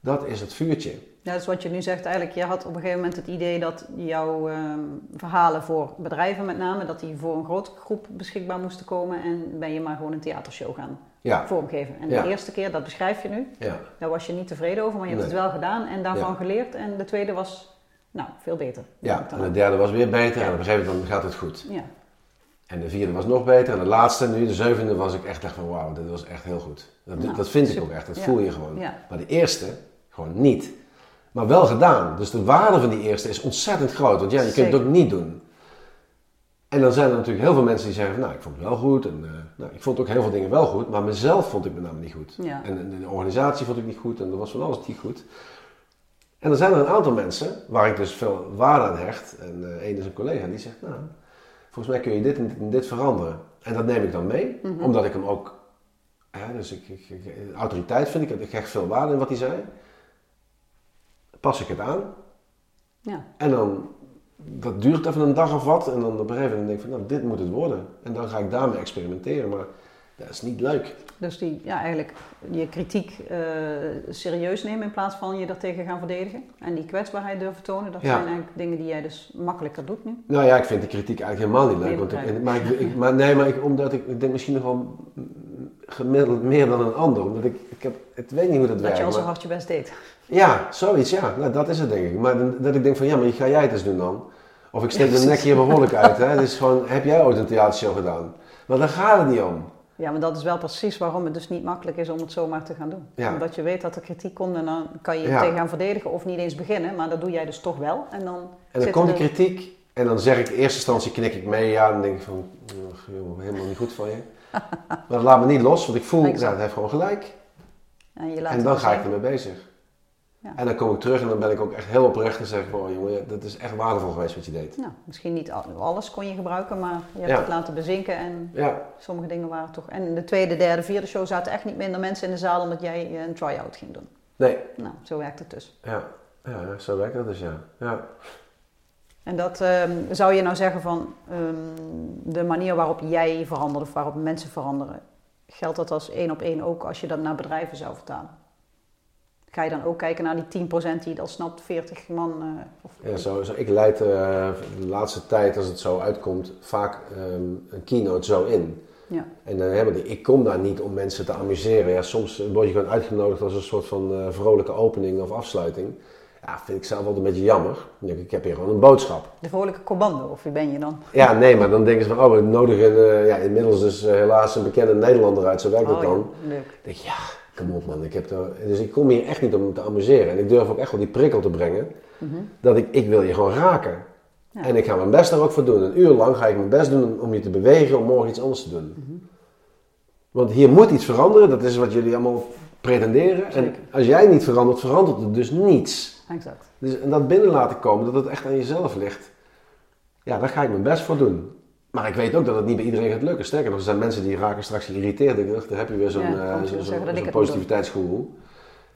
Dat is het vuurtje. Ja, dat is wat je nu zegt. Eigenlijk, je had op een gegeven moment het idee dat jouw ehm, verhalen voor bedrijven met name, dat die voor een grote groep beschikbaar moesten komen. En ben je maar gewoon een theatershow gaan Ja, vormgeven. En Ja. de eerste keer, dat beschrijf je nu, ja. daar was je niet tevreden over, maar je hebt het wel gedaan en daarvan geleerd. En de tweede was, nou, veel beter. Ja, en de derde was weer beter en op een gegeven moment gaat het goed. Ja, En de vierde was nog beter en de laatste, nu de zevende, was ik echt echt van wauw, dit was echt heel goed. Dat, Nou, dat vind ik ook echt, dat voel je gewoon. Maar de eerste, gewoon niet. Maar wel gedaan. Dus de waarde van die eerste is ontzettend groot, want ja, je kunt het ook niet doen. En dan zijn er natuurlijk heel veel mensen die zeggen van, nou, ik vond het wel goed. En, eh, nou, ik vond ook heel veel dingen wel goed, maar mezelf vond ik met name niet goed. Ja. En, de organisatie vond ik niet goed en er was van alles niet goed. En dan zijn er een aantal mensen waar ik dus veel waarde aan hecht. En eh één is een collega die zegt, nou, volgens mij kun je dit en dit, en dit veranderen. En dat neem ik dan mee, omdat ik hem ook, hè, dus ik- autoriteit vind ik, ik hecht veel waarde in wat hij zei. Pas ik het aan ja. en dan, dat duurt even een dag of wat. En dan op een gegeven moment denk ik van, nou, dit moet het worden. En dan ga ik daarmee experimenteren, maar dat is niet leuk. Dus die, ja, eigenlijk je kritiek eh, serieus nemen in plaats van je daartegen gaan verdedigen. En die kwetsbaarheid durven tonen, dat Ja. zijn eigenlijk dingen die jij dus makkelijker doet nu. Nou ja, ik vind die kritiek eigenlijk helemaal niet leuk. Want ik, maar, ik, ik- maar nee, maar ik, omdat ik, ik denk misschien nog wel gemiddeld meer dan een ander. Omdat ik, ik heb, ik weet niet hoe dat, Dat werkt. je al zo hard je best deed. Ja, zoiets, ja. Nou, dat is het denk ik. Maar dat ik denk van, ja, maar ga jij het eens doen dan? Of ik steek de nek hier behoorlijk uit. Hè? Het is gewoon, heb jij ooit een theatershow gedaan? Maar daar gaat het niet om. Ja, maar dat is wel precies waarom het dus niet makkelijk is om het zomaar te gaan doen. Ja. Omdat je weet dat er kritiek komt en dan kan je je Ja. tegen gaan verdedigen of niet eens beginnen. Maar dat doe jij dus toch wel. En dan, En dan komt er- kritiek en dan zeg ik in eerste instantie knik ik mee. Ja, dan denk ik van, "Ugh, joh, helemaal niet goed van je. maar dat laat me niet los, want ik voel, ja, het heeft gewoon gelijk. En, je laat En dan dus ga ik ermee bezig. Ja. En dan kom ik terug en dan ben ik ook echt heel oprecht en zeg van, oh jongen, dat is echt waardevol geweest wat je deed. Nou, misschien niet al- alles kon je gebruiken, maar je hebt Ja. het laten bezinken en Ja, sommige dingen waren toch... En in de tweede, derde, vierde show zaten echt niet minder mensen in de zaal omdat jij eh, een try-out ging doen. nee, Nou, zo werkt het dus. ja, ja, zo werkt dat dus, ja. ja. En dat ehm, zou je nou zeggen van ehm, de manier waarop jij verandert of waarop mensen veranderen, geldt dat als één op één ook als je dat naar bedrijven zou vertalen? Ga je dan ook kijken naar die 10% die het al snapt, 40 man? eh, of, Ja, zo, zo, ik leid eh, de laatste tijd, als het zo uitkomt, vaak ehm, een keynote zo in. ja. En dan hebben die, ik kom daar niet om mensen te amuseren. Ja, soms word je gewoon uitgenodigd als een soort van eh, vrolijke opening of afsluiting. Ja, vind ik zelf altijd een beetje jammer. Ik, heb hier gewoon een boodschap. De vrolijke commando, of wie ben je dan? Ja, nee, maar dan denken ze van, oh, we nodigen eh, ja, inmiddels dus eh, helaas een bekende Nederlander uit. Zo werkt Oh, dan. ja, leuk. Denk, ja, kom op man. Ik heb er, dus ik kom hier echt niet om te amuseren. En ik durf ook echt wel die prikkel te brengen. Dat ik, ik wil je gewoon raken. Ja. En ik ga mijn best daar ook voor doen. Een uur lang ga ik mijn best doen om je te bewegen om morgen iets anders te doen. Want hier moet iets veranderen. Dat is wat jullie allemaal pretenderen. En als jij niet verandert, verandert er dus niets. Exact. Dus, en dat binnen laten komen, dat het echt aan jezelf ligt. Ja, daar ga ik mijn best voor doen. Maar ik weet ook dat het niet bij iedereen gaat lukken. Sterker nog, er zijn mensen die raken straks geïrriteerd. Ik dacht, daar heb je weer zo'n Ja, eh, dat.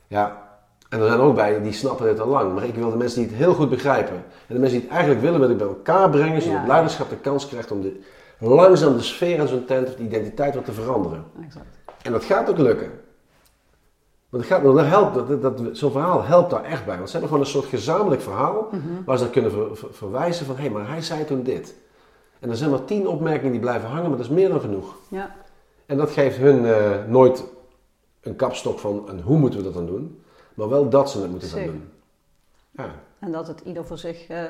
Ja, en er zijn ook bij die snappen dit al lang. Maar ik wil de mensen die het heel goed begrijpen. En de mensen die het eigenlijk willen met ik bij elkaar brengen. Zodat Ja. leiderschap de kans krijgt om de, langzaam de sfeer in zo'n tent of de identiteit wat te veranderen. exact. En dat gaat ook lukken. Want het gaat, dat helpt, dat, dat, dat- zo'n verhaal helpt daar echt bij. Want ze hebben gewoon een soort gezamenlijk verhaal waar ze dan kunnen ver- ver- verwijzen van hé, hey, maar hij zei toen dit. En er zijn maar tien opmerkingen die blijven hangen, maar dat is meer dan genoeg. Ja, En dat geeft hun eh, nooit een kapstok van en hoe moeten we dat dan doen, maar wel dat ze het moeten gaan doen. Ja, en dat het ieder voor zich eh,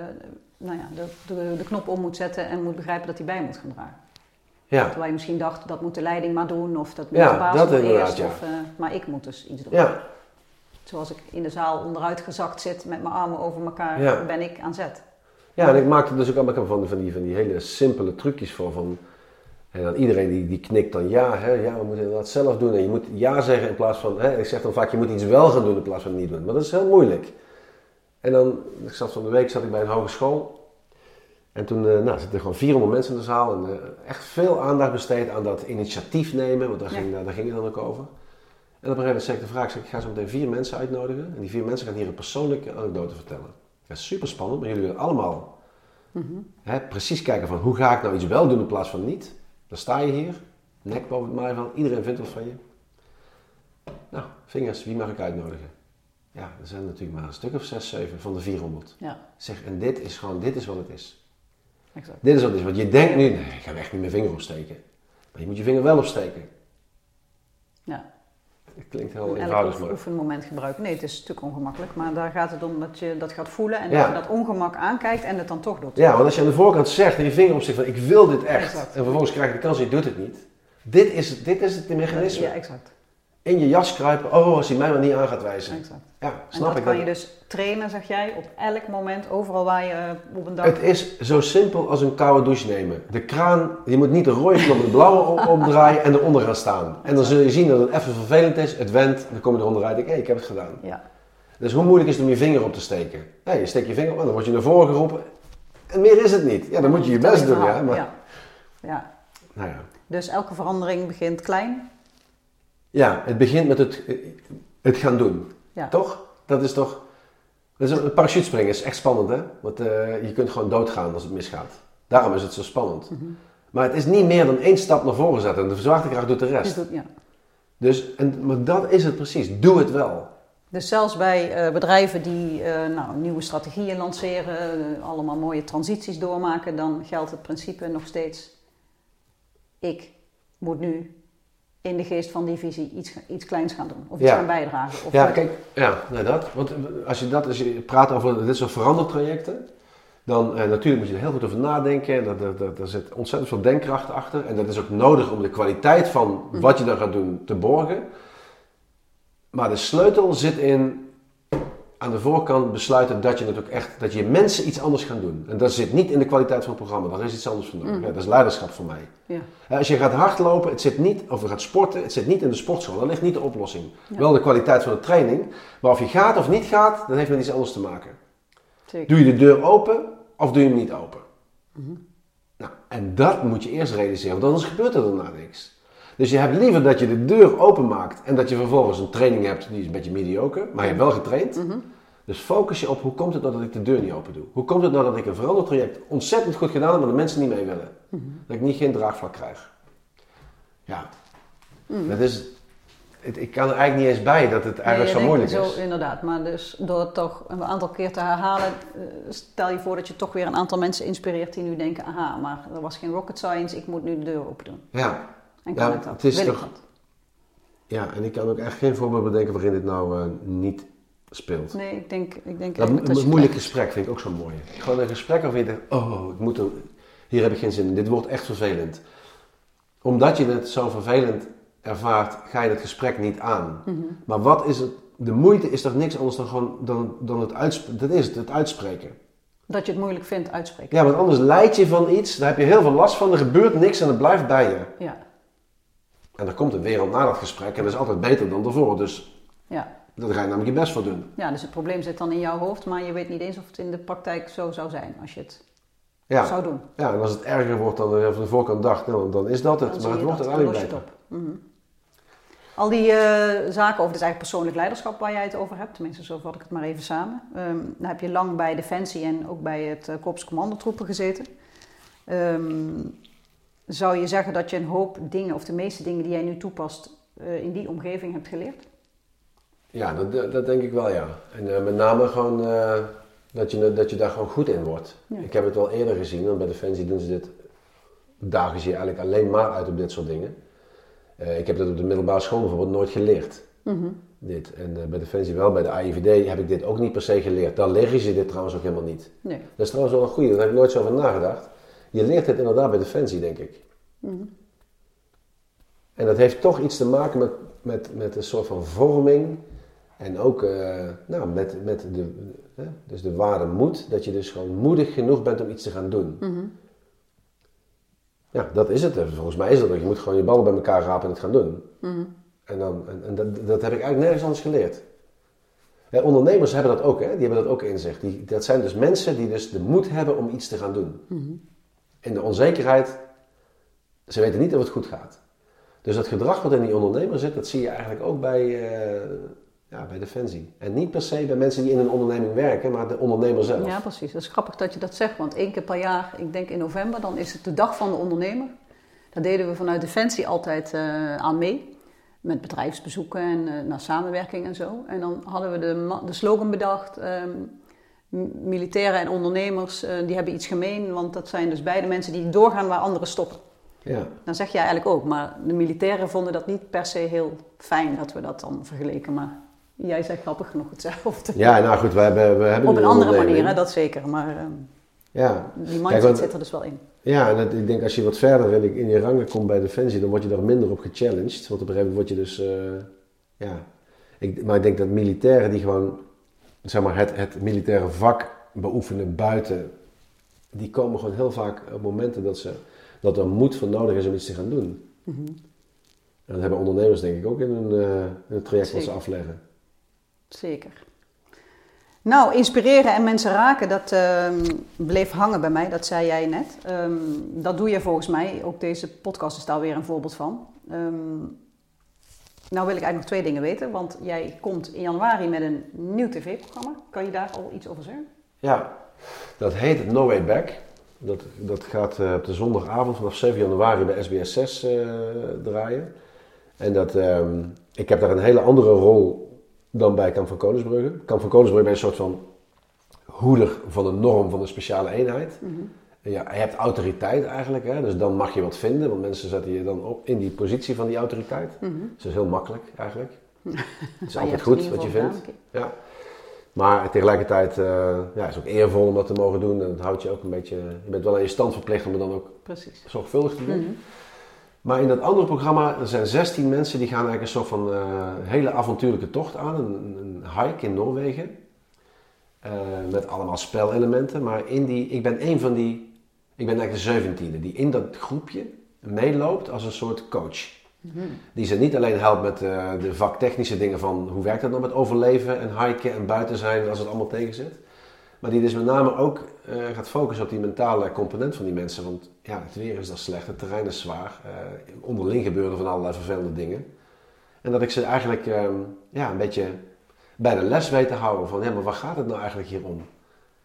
nou ja, de, de, de knop om moet zetten en moet begrijpen dat hij bij moet gaan dragen. ja, Terwijl je misschien dacht, dat moet de leiding maar doen, of dat moet Ja, de baas dat inderdaad, eerst. ja. Of, eh, maar ik moet dus iets doen. ja, Zoals ik in de zaal onderuit gezakt zit met mijn armen over elkaar, Ja. ben ik aan zet. Ja, en ik maakte dus ook allemaal van, van, die, van die hele simpele trucjes voor. Van, en dan iedereen die, die knikt dan ja, hè, ja, we moeten dat zelf doen. En je moet ja zeggen in plaats van, hè, ik zeg dan vaak, je moet iets wel gaan doen in plaats van niet doen. Maar dat is heel moeilijk. En dan, ik zat van de week zat ik bij een hogeschool. En toen eh, nou, zitten gewoon 400 mensen in de zaal. En eh, echt veel aandacht besteed aan dat initiatief nemen. Want daar, Ja. ging, daar ging het dan ook over. En op een gegeven moment zei ik de vraag, ik, zeg, ik ga zo meteen vier mensen uitnodigen. En die vier mensen gaan hier een persoonlijke anekdote vertellen. Dat is super spannend, maar jullie willen allemaal hè, precies kijken van hoe ga ik nou iets wel doen in plaats van niet. Dan sta je hier, nek boven het maaiveld, iedereen vindt wat van je. Nou, vingers, wie mag ik uitnodigen? Ja, er zijn natuurlijk maar een stuk of zes, zeven van de 400. Ja, Zeg, en dit is gewoon, dit is wat het is. exact. Dit is wat het is. Want je denkt nu, nee, ik ga echt niet mijn vinger opsteken. Maar je moet je vinger wel opsteken. Klinkt heel Elk eenvoudig, maar... oefenmoment gebruiken. Nee, het is natuurlijk ongemakkelijk, maar daar gaat het om dat je dat gaat voelen en Ja. dat je dat ongemak aankijkt en het dan toch doet. Ja, want als je aan de voorkant zegt en je vinger opsteekt van ik wil dit echt. Exact. En vervolgens krijg je de kans en je doet het niet. Dit is, dit is het mechanisme. Ja, exact. In je jas kruipen, oh als hij mij maar niet aan gaat wijzen. exact. Ja, En snap dat ik kan dat. je dus trainen, zeg jij, op elk moment, overal waar je eh, op een dag... Het is zo simpel als een koude douche nemen. De kraan, je moet niet de rode knop, de blauwe op- opdraaien en eronder gaan staan. En dan zul je zien dat het even vervelend is, het went, dan kom je eronder uit en denk hé, ik heb het gedaan. Ja, Dus hoe moeilijk is het om je vinger op te steken? Ja, je steekt je vinger op en dan word je naar voren geroepen. En meer is het niet. Ja, dan moet je je best doen, ja. Maar, ja. ja. Nou ja. Dus elke verandering begint klein. Ja, het begint met het, het gaan doen. Ja. Toch? Dat is toch... Dat is een parachutespringen is echt spannend, hè? Want eh, je kunt gewoon doodgaan als het misgaat. Daarom is het zo spannend. Mhm. Maar het is niet meer dan één stap naar voren zetten. En de zwaartekracht doet de rest. doet- ja. Dus, en, maar dat is het precies. Doe het wel. dus zelfs bij eh, bedrijven die eh, nou, nieuwe strategieën lanceren, allemaal mooie transities doormaken, dan geldt het principe nog steeds: ik moet nu in de geest van die visie iets, iets kleins gaan doen of iets Ja. gaan bijdragen. Of Ja, met- kijk, ja, nou dat. Want als je, dat, als je praat over dit soort verandertrajecten, dan eh, natuurlijk moet je er heel goed over nadenken. Dat, dat, dat, daar zit ontzettend veel denkkracht achter. En dat is ook nodig om de kwaliteit van wat je dan gaat doen te borgen. Maar de sleutel zit in aan de voorkant besluiten dat je het ook echt, dat je mensen iets anders gaan doen. En dat zit niet in de kwaliteit van het programma, daar is iets anders voor nodig. Ja, dat is leiderschap voor mij. ja. Als je gaat hardlopen, het zit niet, of je gaat sporten, het zit niet in de sportschool. Dat ligt niet de oplossing. Ja. Wel de kwaliteit van de training. Maar of je gaat of niet gaat, dat heeft met iets anders te maken. Zeker. Doe je de deur open of doe je hem niet open? Mhm. Nou, en dat moet je eerst realiseren, want anders gebeurt er daarna niks. Dus je hebt liever dat je de deur open maakt en dat je vervolgens een training hebt die is een beetje mediocre, maar je hebt wel getraind, Mhm. Dus focus je op hoe komt het nou dat ik de deur niet open doe? Hoe komt het nou dat ik een verandertraject ontzettend goed gedaan heb, maar de mensen niet mee willen? Dat ik niet geen draagvlak krijg. Ja, dat is, het- ik kan er eigenlijk niet eens bij dat het eigenlijk Nee, zo moeilijk denkt is. Zo, inderdaad, maar dus door het toch een aantal keer te herhalen, eh, stel je voor dat je toch weer een aantal mensen inspireert die nu denken, aha, maar er was geen rocket science, ik moet nu de deur open doen. Ja, En kan Ja, ik dat? het is Wil toch- ik dat? ja, en ik kan ook echt geen voorbeeld bedenken waarin dit nou eh, niet speelt. Nee, ik denk, ik denk Dat, mo- je moeilijk gesprek vind ik ook zo mooi. Gewoon een gesprek waarvan je denkt, oh, ik moet er, hier heb ik geen zin in. Dit wordt echt vervelend. Omdat je het zo vervelend ervaart, ga je het gesprek niet aan. Mhm. Maar wat is het? De moeite is toch niks anders dan, gewoon, dan, dan het uitspreken. Dat is het, het uitspreken. Dat je het moeilijk vindt uitspreken. Ja, want anders leid je van iets, daar heb je heel veel last van, er gebeurt niks en het blijft bij je. Ja, En dan komt een wereld na dat gesprek en dat is altijd beter dan ervoor. Dus ja. daar ga je namelijk je best voor doen. ja, dus het probleem zit dan in jouw hoofd, maar je weet niet eens of het in de praktijk zo zou zijn als je het Ja. zou doen. Ja, en als het erger wordt dan je van de voorkant dacht, nou, dan is dat het. Dan maar het wordt uiteindelijk beter. op. Mhm. Al die eh, zaken over, dus eigenlijk persoonlijk leiderschap waar jij het over hebt, tenminste zo vat ik het maar even samen. Ehm dan heb je lang bij Defensie en ook bij het uh, Korps Commandotroepen gezeten. Ehm, zou je zeggen dat je een hoop dingen, of de meeste dingen die jij nu toepast, eh, in die omgeving hebt geleerd? Ja, dat, dat, denk ik wel, ja. En eh, met name gewoon eh, dat, je, dat je daar gewoon goed in wordt. Ja. Ik heb het wel eerder gezien, want bij Defensie doen ze dit, dagen ze je eigenlijk alleen maar uit op dit soort dingen. Ik heb dat op de middelbare school bijvoorbeeld nooit geleerd. Dit. En bij Defensie wel, bij de AIVD heb ik dit ook niet per se geleerd. Daar leren ze dit trouwens ook helemaal niet. Nee. Dat is trouwens wel een goede, daar heb ik nooit zo over nagedacht. Je leert het inderdaad bij Defensie, denk ik. En dat heeft toch iets te maken met, met, met een soort van vorming. En ook eh, nou, met, met de, hè, dus de waarde moed. Dat je dus gewoon moedig genoeg bent om iets te gaan doen. Ja, dat is het. Volgens mij is ook. Je moet gewoon je ballen bij elkaar rapen en het gaan doen. En, dan, en, en dat, dat heb ik eigenlijk nergens anders geleerd. Ondernemers hebben dat ook, hè? die hebben dat ook in zich. Die, dat zijn dus mensen die dus de moed hebben om iets te gaan doen. In de onzekerheid, ze weten niet of het goed gaat. Dus dat gedrag wat in die ondernemer zit, dat zie je eigenlijk ook bij, eh, ja, bij Defensie. En niet per se bij mensen die in een onderneming werken, maar de ondernemer zelf. Ja, precies. Dat is grappig dat je dat zegt, want één keer per jaar, ik denk in november, dan is het de dag van de ondernemer. Daar deden we vanuit Defensie altijd eh, aan mee. Met bedrijfsbezoeken en eh, naar samenwerking en zo. En dan hadden we de, de slogan bedacht. ehm, militairen en ondernemers, eh, die hebben iets gemeen. Want dat zijn dus beide mensen die doorgaan waar anderen stoppen. Ja. Dan zeg je eigenlijk ook. Maar de militairen vonden dat niet per se heel fijn dat we dat dan vergeleken. Maar jij zegt grappig genoeg hetzelfde. ja, nou goed, we hebben, we hebben Op een andere manier, hè, dat zeker. Maar ehm, Ja. die Kijk, mindset want- zit er dus wel in. Ja, en dat, ik denk als je wat verder in, in je rangen komt bij Defensie, dan word je daar minder op gechallenged. Want op een gegeven moment word je dus, eh, ja. Ik, maar ik denk dat militairen die gewoon, zeg maar, het, het militaire vak beoefenen buiten, die komen gewoon heel vaak op momenten dat, ze, dat er moed voor nodig is om iets te gaan doen. En dat hebben ondernemers denk ik ook in hun, eh, in traject wat ze afleggen. Zeker. Nou, inspireren en mensen raken, dat ehm, bleef hangen bij mij, dat zei jij net. Ehm, dat doe je volgens mij, ook deze podcast is daar weer een voorbeeld van. Ehm, nou wil ik eigenlijk nog twee dingen weten, want jij komt in januari met een nieuw tv-programma. Kan je daar al iets over zeggen? Ja, dat heet No Way Back. Dat, dat gaat eh, op de zondagavond vanaf 7 januari bij SBS 6 eh, draaien. En dat, ehm, ik heb daar een hele andere rol dan bij Kamp van Koningsbrugge. Kamp van Koningsbrugge ben een soort van hoeder van de norm van een speciale eenheid. En Ja, je hebt autoriteit eigenlijk, hè? dus dan mag je wat vinden, want mensen zetten je dan op in die positie van die autoriteit. Dus dat is heel makkelijk eigenlijk. Het is altijd goed wat je vindt. Ja. Maar tegelijkertijd uh, ja, is het ook eervol om dat te mogen doen. En het houdt je ook een beetje. Je bent wel aan je stand verplicht om het dan ook Precies. zorgvuldig te doen. Mhm. Maar in dat andere programma, er zijn 16 mensen die gaan eigenlijk een soort van uh, hele avontuurlijke tocht aan. Een, een hike in Noorwegen. Uh, met allemaal spelelementen. Maar in die, ik ben een van die, ik ben eigenlijk de zeventiende die in dat groepje meeloopt als een soort coach. Mm-hmm. Die ze niet alleen helpt met uh, de vaktechnische dingen van hoe werkt dat nou met overleven en hiken en buiten zijn als het allemaal tegen zit. Maar die dus met name ook uh, gaat focussen op die mentale component van die mensen. Want ja, het weer is daar slecht, het terrein is zwaar. Uh, onderling gebeuren van allerlei vervelende dingen. En dat ik ze eigenlijk uh, ja, een beetje bij de les weet te houden van, ja, maar waar gaat het nou eigenlijk hier om?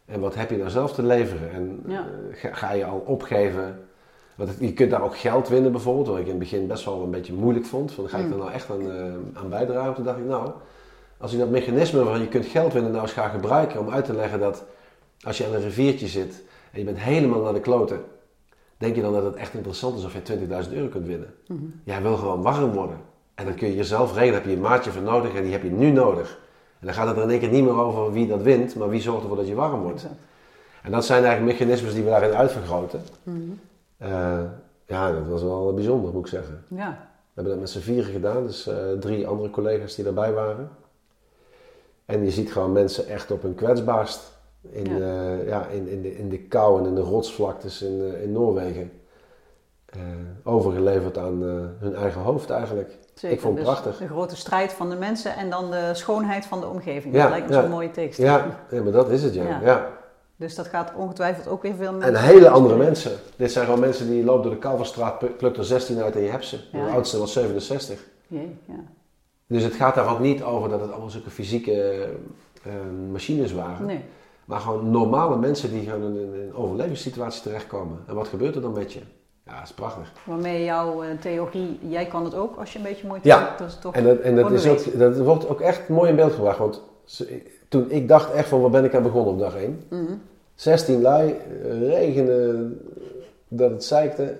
En wat heb je nou zelf te leveren? En Ja. eh, ga, ga je al opgeven? Want het- je kunt daar ook geld winnen bijvoorbeeld, wat ik in het begin best wel een beetje moeilijk vond. Van, ga ik Mm. er nou echt aan, eh, aan bijdragen? Toen dacht ik, nou, als je dat mechanisme van je kunt geld winnen nou eens gaat gebruiken om uit te leggen dat als je aan een riviertje zit en je bent helemaal naar de kloten, denk je dan dat het echt interessant is of je 20.000 euro kunt winnen? Mhm. Jij wil gewoon warm worden. En dan kun je jezelf regelen, heb je een maatje voor nodig en die heb je nu nodig. En dan gaat het er in één keer niet meer over wie dat wint, maar wie zorgt ervoor dat je warm wordt. Exact. En dat zijn eigenlijk mechanismes die we daarin uitvergroten. Mhm. Eh, ja, dat was wel bijzonder, moet ik zeggen. Ja, We hebben dat met z'n vieren gedaan, dus eh, drie andere collega's die daarbij waren. En je ziet gewoon mensen echt op hun kwetsbaarst. In, Ja. ja, in, in, de, in de kou en in de rotsvlaktes in, eh, in Noorwegen. Eh, overgeleverd aan eh, hun eigen hoofd eigenlijk. Zeker. Ik vond het Dus prachtig. De grote strijd van de mensen en dan de schoonheid van de omgeving. Ja, dat lijkt me ja. zo'n mooie tegenstelling. Ja, ja, maar dat is het ja. Ja. Dus dat gaat ongetwijfeld ook weer veel mensen... En hele andere mensen. Dit zijn gewoon mensen die lopen door de Kalverstraat, plukt er 16 uit en je hebt ze. De oudste was 67. Jee, ja. Dus het gaat daar ook niet over dat het allemaal zulke fysieke eh, machines waren. Nee. Maar gewoon normale mensen die gewoon in een overlevingssituatie terechtkomen. En wat gebeurt er dan met je? Ja, dat is prachtig. Waarmee jouw eh, theorie, jij kan het ook als je een beetje moeite Ja. hebt. Dat is toch En dat, en dat, is ook, dat wordt ook echt mooi in beeld gebracht. Want toen ik dacht echt van waar ben ik aan begonnen op dag 1. Mhm. 16 lui, eh, regende, dat het zeikte.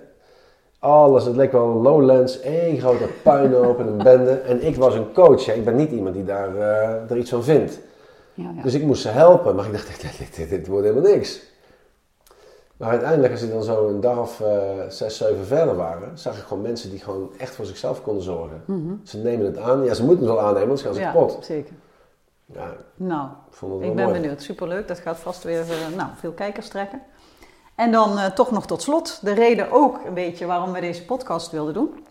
Alles, het leek wel een lowlands, één grote puinhoop en een bende. En ik was een coach, ik ben niet iemand die daar er iets van vindt. Ja, ja. Dus ik moest ze helpen, maar ik dacht, dit, dit, dit wordt helemaal niks. Maar uiteindelijk, als die dan zo een dag of eh, zes, zeven verder waren, zag ik gewoon mensen die gewoon echt voor zichzelf konden zorgen. Mhm. Ze nemen het aan, ja, ze moeten het wel aannemen, anders gaan ze ja, kapot. zeker. Ja, Nou, ik ik ben mooi. benieuwd. Superleuk. Dat gaat vast weer eh, nou, veel kijkers trekken. En dan eh, toch nog tot slot de reden ook een beetje waarom we deze podcast wilden doen.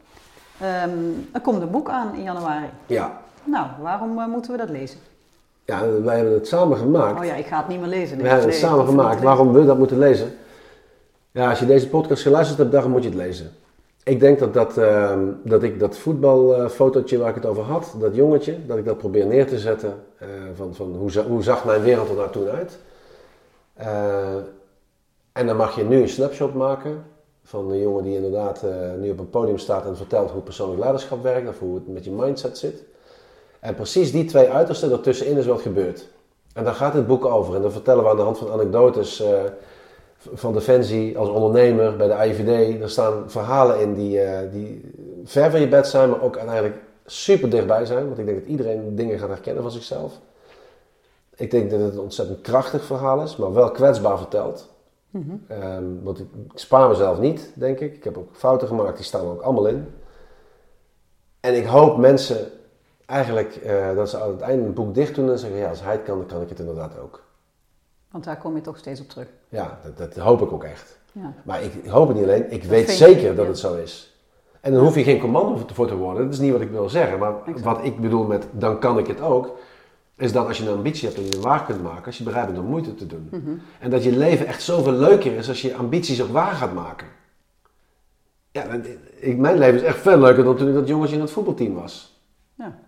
Ehm, er komt een boek aan in januari. Ja. Nou, waarom moeten we dat lezen? ja, wij hebben het samen gemaakt. Oh ja, ik ga het niet meer lezen. We hebben het Nee, samen ik gemaakt. Waarom we dat moeten lezen? Ja, als je deze podcast geluisterd hebt, dan moet je het lezen. Ik denk dat, dat, ehm, dat ik dat voetbalfotootje waar ik het over had, dat jongetje, dat ik dat probeer neer te zetten. eh, van, van hoe, hoe zag mijn wereld er nou toen uit? Eh, en dan mag je nu een snapshot maken van een jongen die inderdaad eh, nu op een podium staat en vertelt hoe persoonlijk leiderschap werkt of hoe het met je mindset zit. En precies die twee uitersten, daartussenin is wat gebeurd. En daar gaat het boek over. En dan vertellen we aan de hand van anekdotes van Defensie als ondernemer bij de IVD. Er staan verhalen in die, eh, die ver van je bed zijn, maar ook uiteindelijk super dichtbij zijn. Want ik denk dat iedereen dingen gaat herkennen van zichzelf. Ik denk dat het een ontzettend krachtig verhaal is, maar wel kwetsbaar verteld. Mhm. Ehm, want ik, ik spaar mezelf niet, denk ik. Ik heb ook fouten gemaakt, die staan er ook allemaal in. En ik hoop mensen eigenlijk eh, dat ze aan het einde het boek dicht doen en zeggen: ja, als hij het kan, dan kan ik het inderdaad ook. Want daar kom je toch steeds op terug. Ja, dat, dat hoop ik ook echt. Ja. Maar ik, ik hoop het niet alleen, ik weet zeker dat ja. het zo is. En dan hoef je geen commando voor te- worden. Dat is niet wat ik wil zeggen. Maar Exact. wat ik bedoel met dan kan ik het ook, is dat als je een ambitie hebt en je het waar kunt maken, als je bereid bent om moeite te doen. Mhm. En dat je leven echt zoveel leuker is als je je ambities ook waar gaat maken. Ja, ik, mijn leven is echt veel leuker dan toen ik dat jongetje in het voetbalteam was. Ja.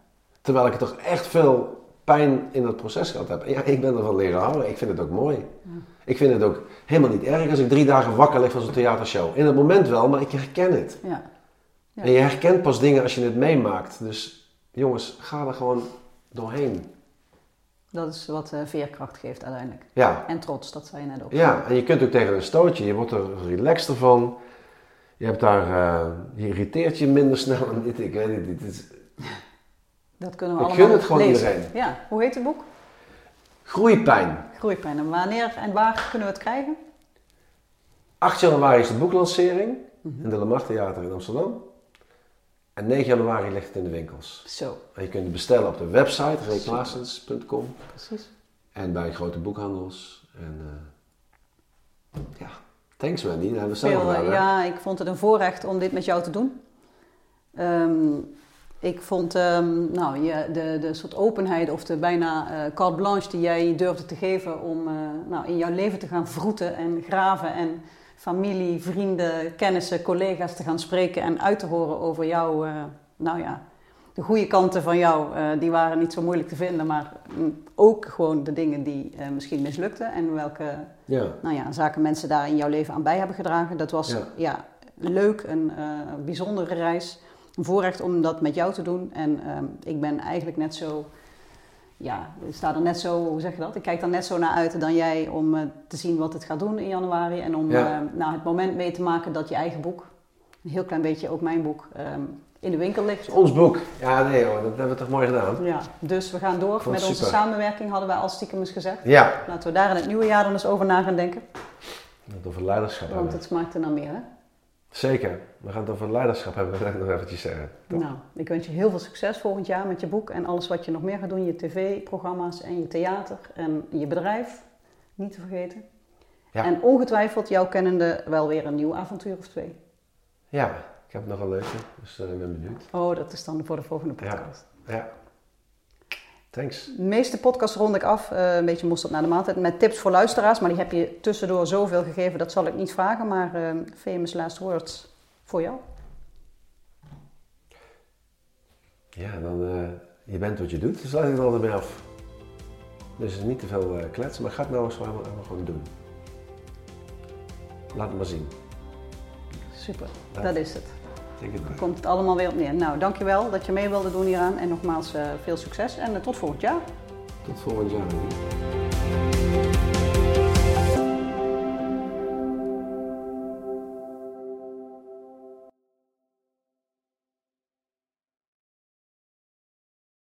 Terwijl ik er toch echt veel pijn in dat proces gehad heb. En ja, ik ben ervan leren houden. Ik vind het ook mooi. Ik vind het ook helemaal niet erg als ik drie dagen wakker lig van zo'n theatershow. In het moment wel, maar ik herken het. Ja. Ja. En je herkent pas dingen als je het meemaakt. Dus jongens, ga er gewoon doorheen. Dat is wat eh, veerkracht geeft uiteindelijk. Ja, En trots, dat zei je net ook. ja, en je kunt ook tegen een stootje. Je wordt er relaxter van. Je hebt daar, eh, je irriteert je minder snel. En dit, ik weet niet, dit is Dat kunnen we Ik allemaal gun het gewoon lezen. iedereen. Ja. Hoe heet het boek? Groeipijn. Groeipijn. En wanneer en waar kunnen we het krijgen? 8 januari is de boeklancering in de Lamar Theater in Amsterdam. En 9 januari ligt het in de winkels. Zo, En je kunt het bestellen op de website reeklaasens.com precies. en bij grote boekhandels. En eh, ja, thanks Mandy, dat hebben we samen gedaan. ja, ik vond het een voorrecht om dit met jou te doen. Ehm, ik vond ehm, nou, je, de, de soort openheid of de bijna eh carte blanche die jij durfde te geven om eh, nou, in jouw leven te gaan vroeten en graven en familie, vrienden, kennissen, collega's te gaan spreken en uit te horen over jouw, eh, nou ja, de goede kanten van jou, die waren niet zo moeilijk te vinden, maar mm, ook gewoon de dingen die misschien mislukten en welke Ja. nou ja, zaken mensen daar in jouw leven aan bij hebben gedragen. Dat was Ja. ja. leuk, een bijzondere reis. Een voorrecht om dat met jou te doen. En ehm, ik ben eigenlijk net zo, ja, ik sta er net zo, hoe zeg je dat? Ik kijk er net zo naar uit dan jij om eh, te zien wat het gaat doen in januari. En om Ja. eh, nou, het moment mee te maken dat je eigen boek, een heel klein beetje ook mijn boek, ehm, in de winkel ligt. Ons boek. Ja, nee hoor, dat hebben we toch mooi gedaan. Ja, dus we gaan door met onze super. samenwerking, hadden wij al stiekem eens gezegd. Ja. Laten we daar in het nieuwe jaar dan eens over na gaan denken. Dat over leiderschap Want het smaakt er naar meer, hè? Zeker. We gaan het over leiderschap hebben, dat wil ik nog eventjes zeggen. Toch? Nou, ik wens je heel veel succes volgend jaar met je boek en alles wat je nog meer gaat doen. Je tv-programma's en je theater en je bedrijf. Niet te vergeten. Ja. En ongetwijfeld, jouw kennende, wel weer een nieuw avontuur of twee. Ja, ik heb nog een leuke, dus eh, ik ben benieuwd. Oh, dat is dan voor de volgende Ja. podcast. Ja. Thanks. De meeste podcasts rond ik af, eh, een beetje mosterd naar de maaltijd, met tips voor luisteraars. Maar die heb je tussendoor zoveel gegeven, dat zal ik niet vragen. Maar eh, famous last words voor jou. Ja, dan eh, je bent wat je doet, dus sluit ik er altijd mee af. Dus niet te veel kletsen, maar ga het nou eens gewoon, gewoon doen. Laat het maar zien. Super, dat is het. Denk het maar. Komt het allemaal weer op neer. Nou, dankjewel dat je mee wilde doen hieraan. En nogmaals, eh, veel succes en eh, tot volgend jaar. Tot volgend jaar.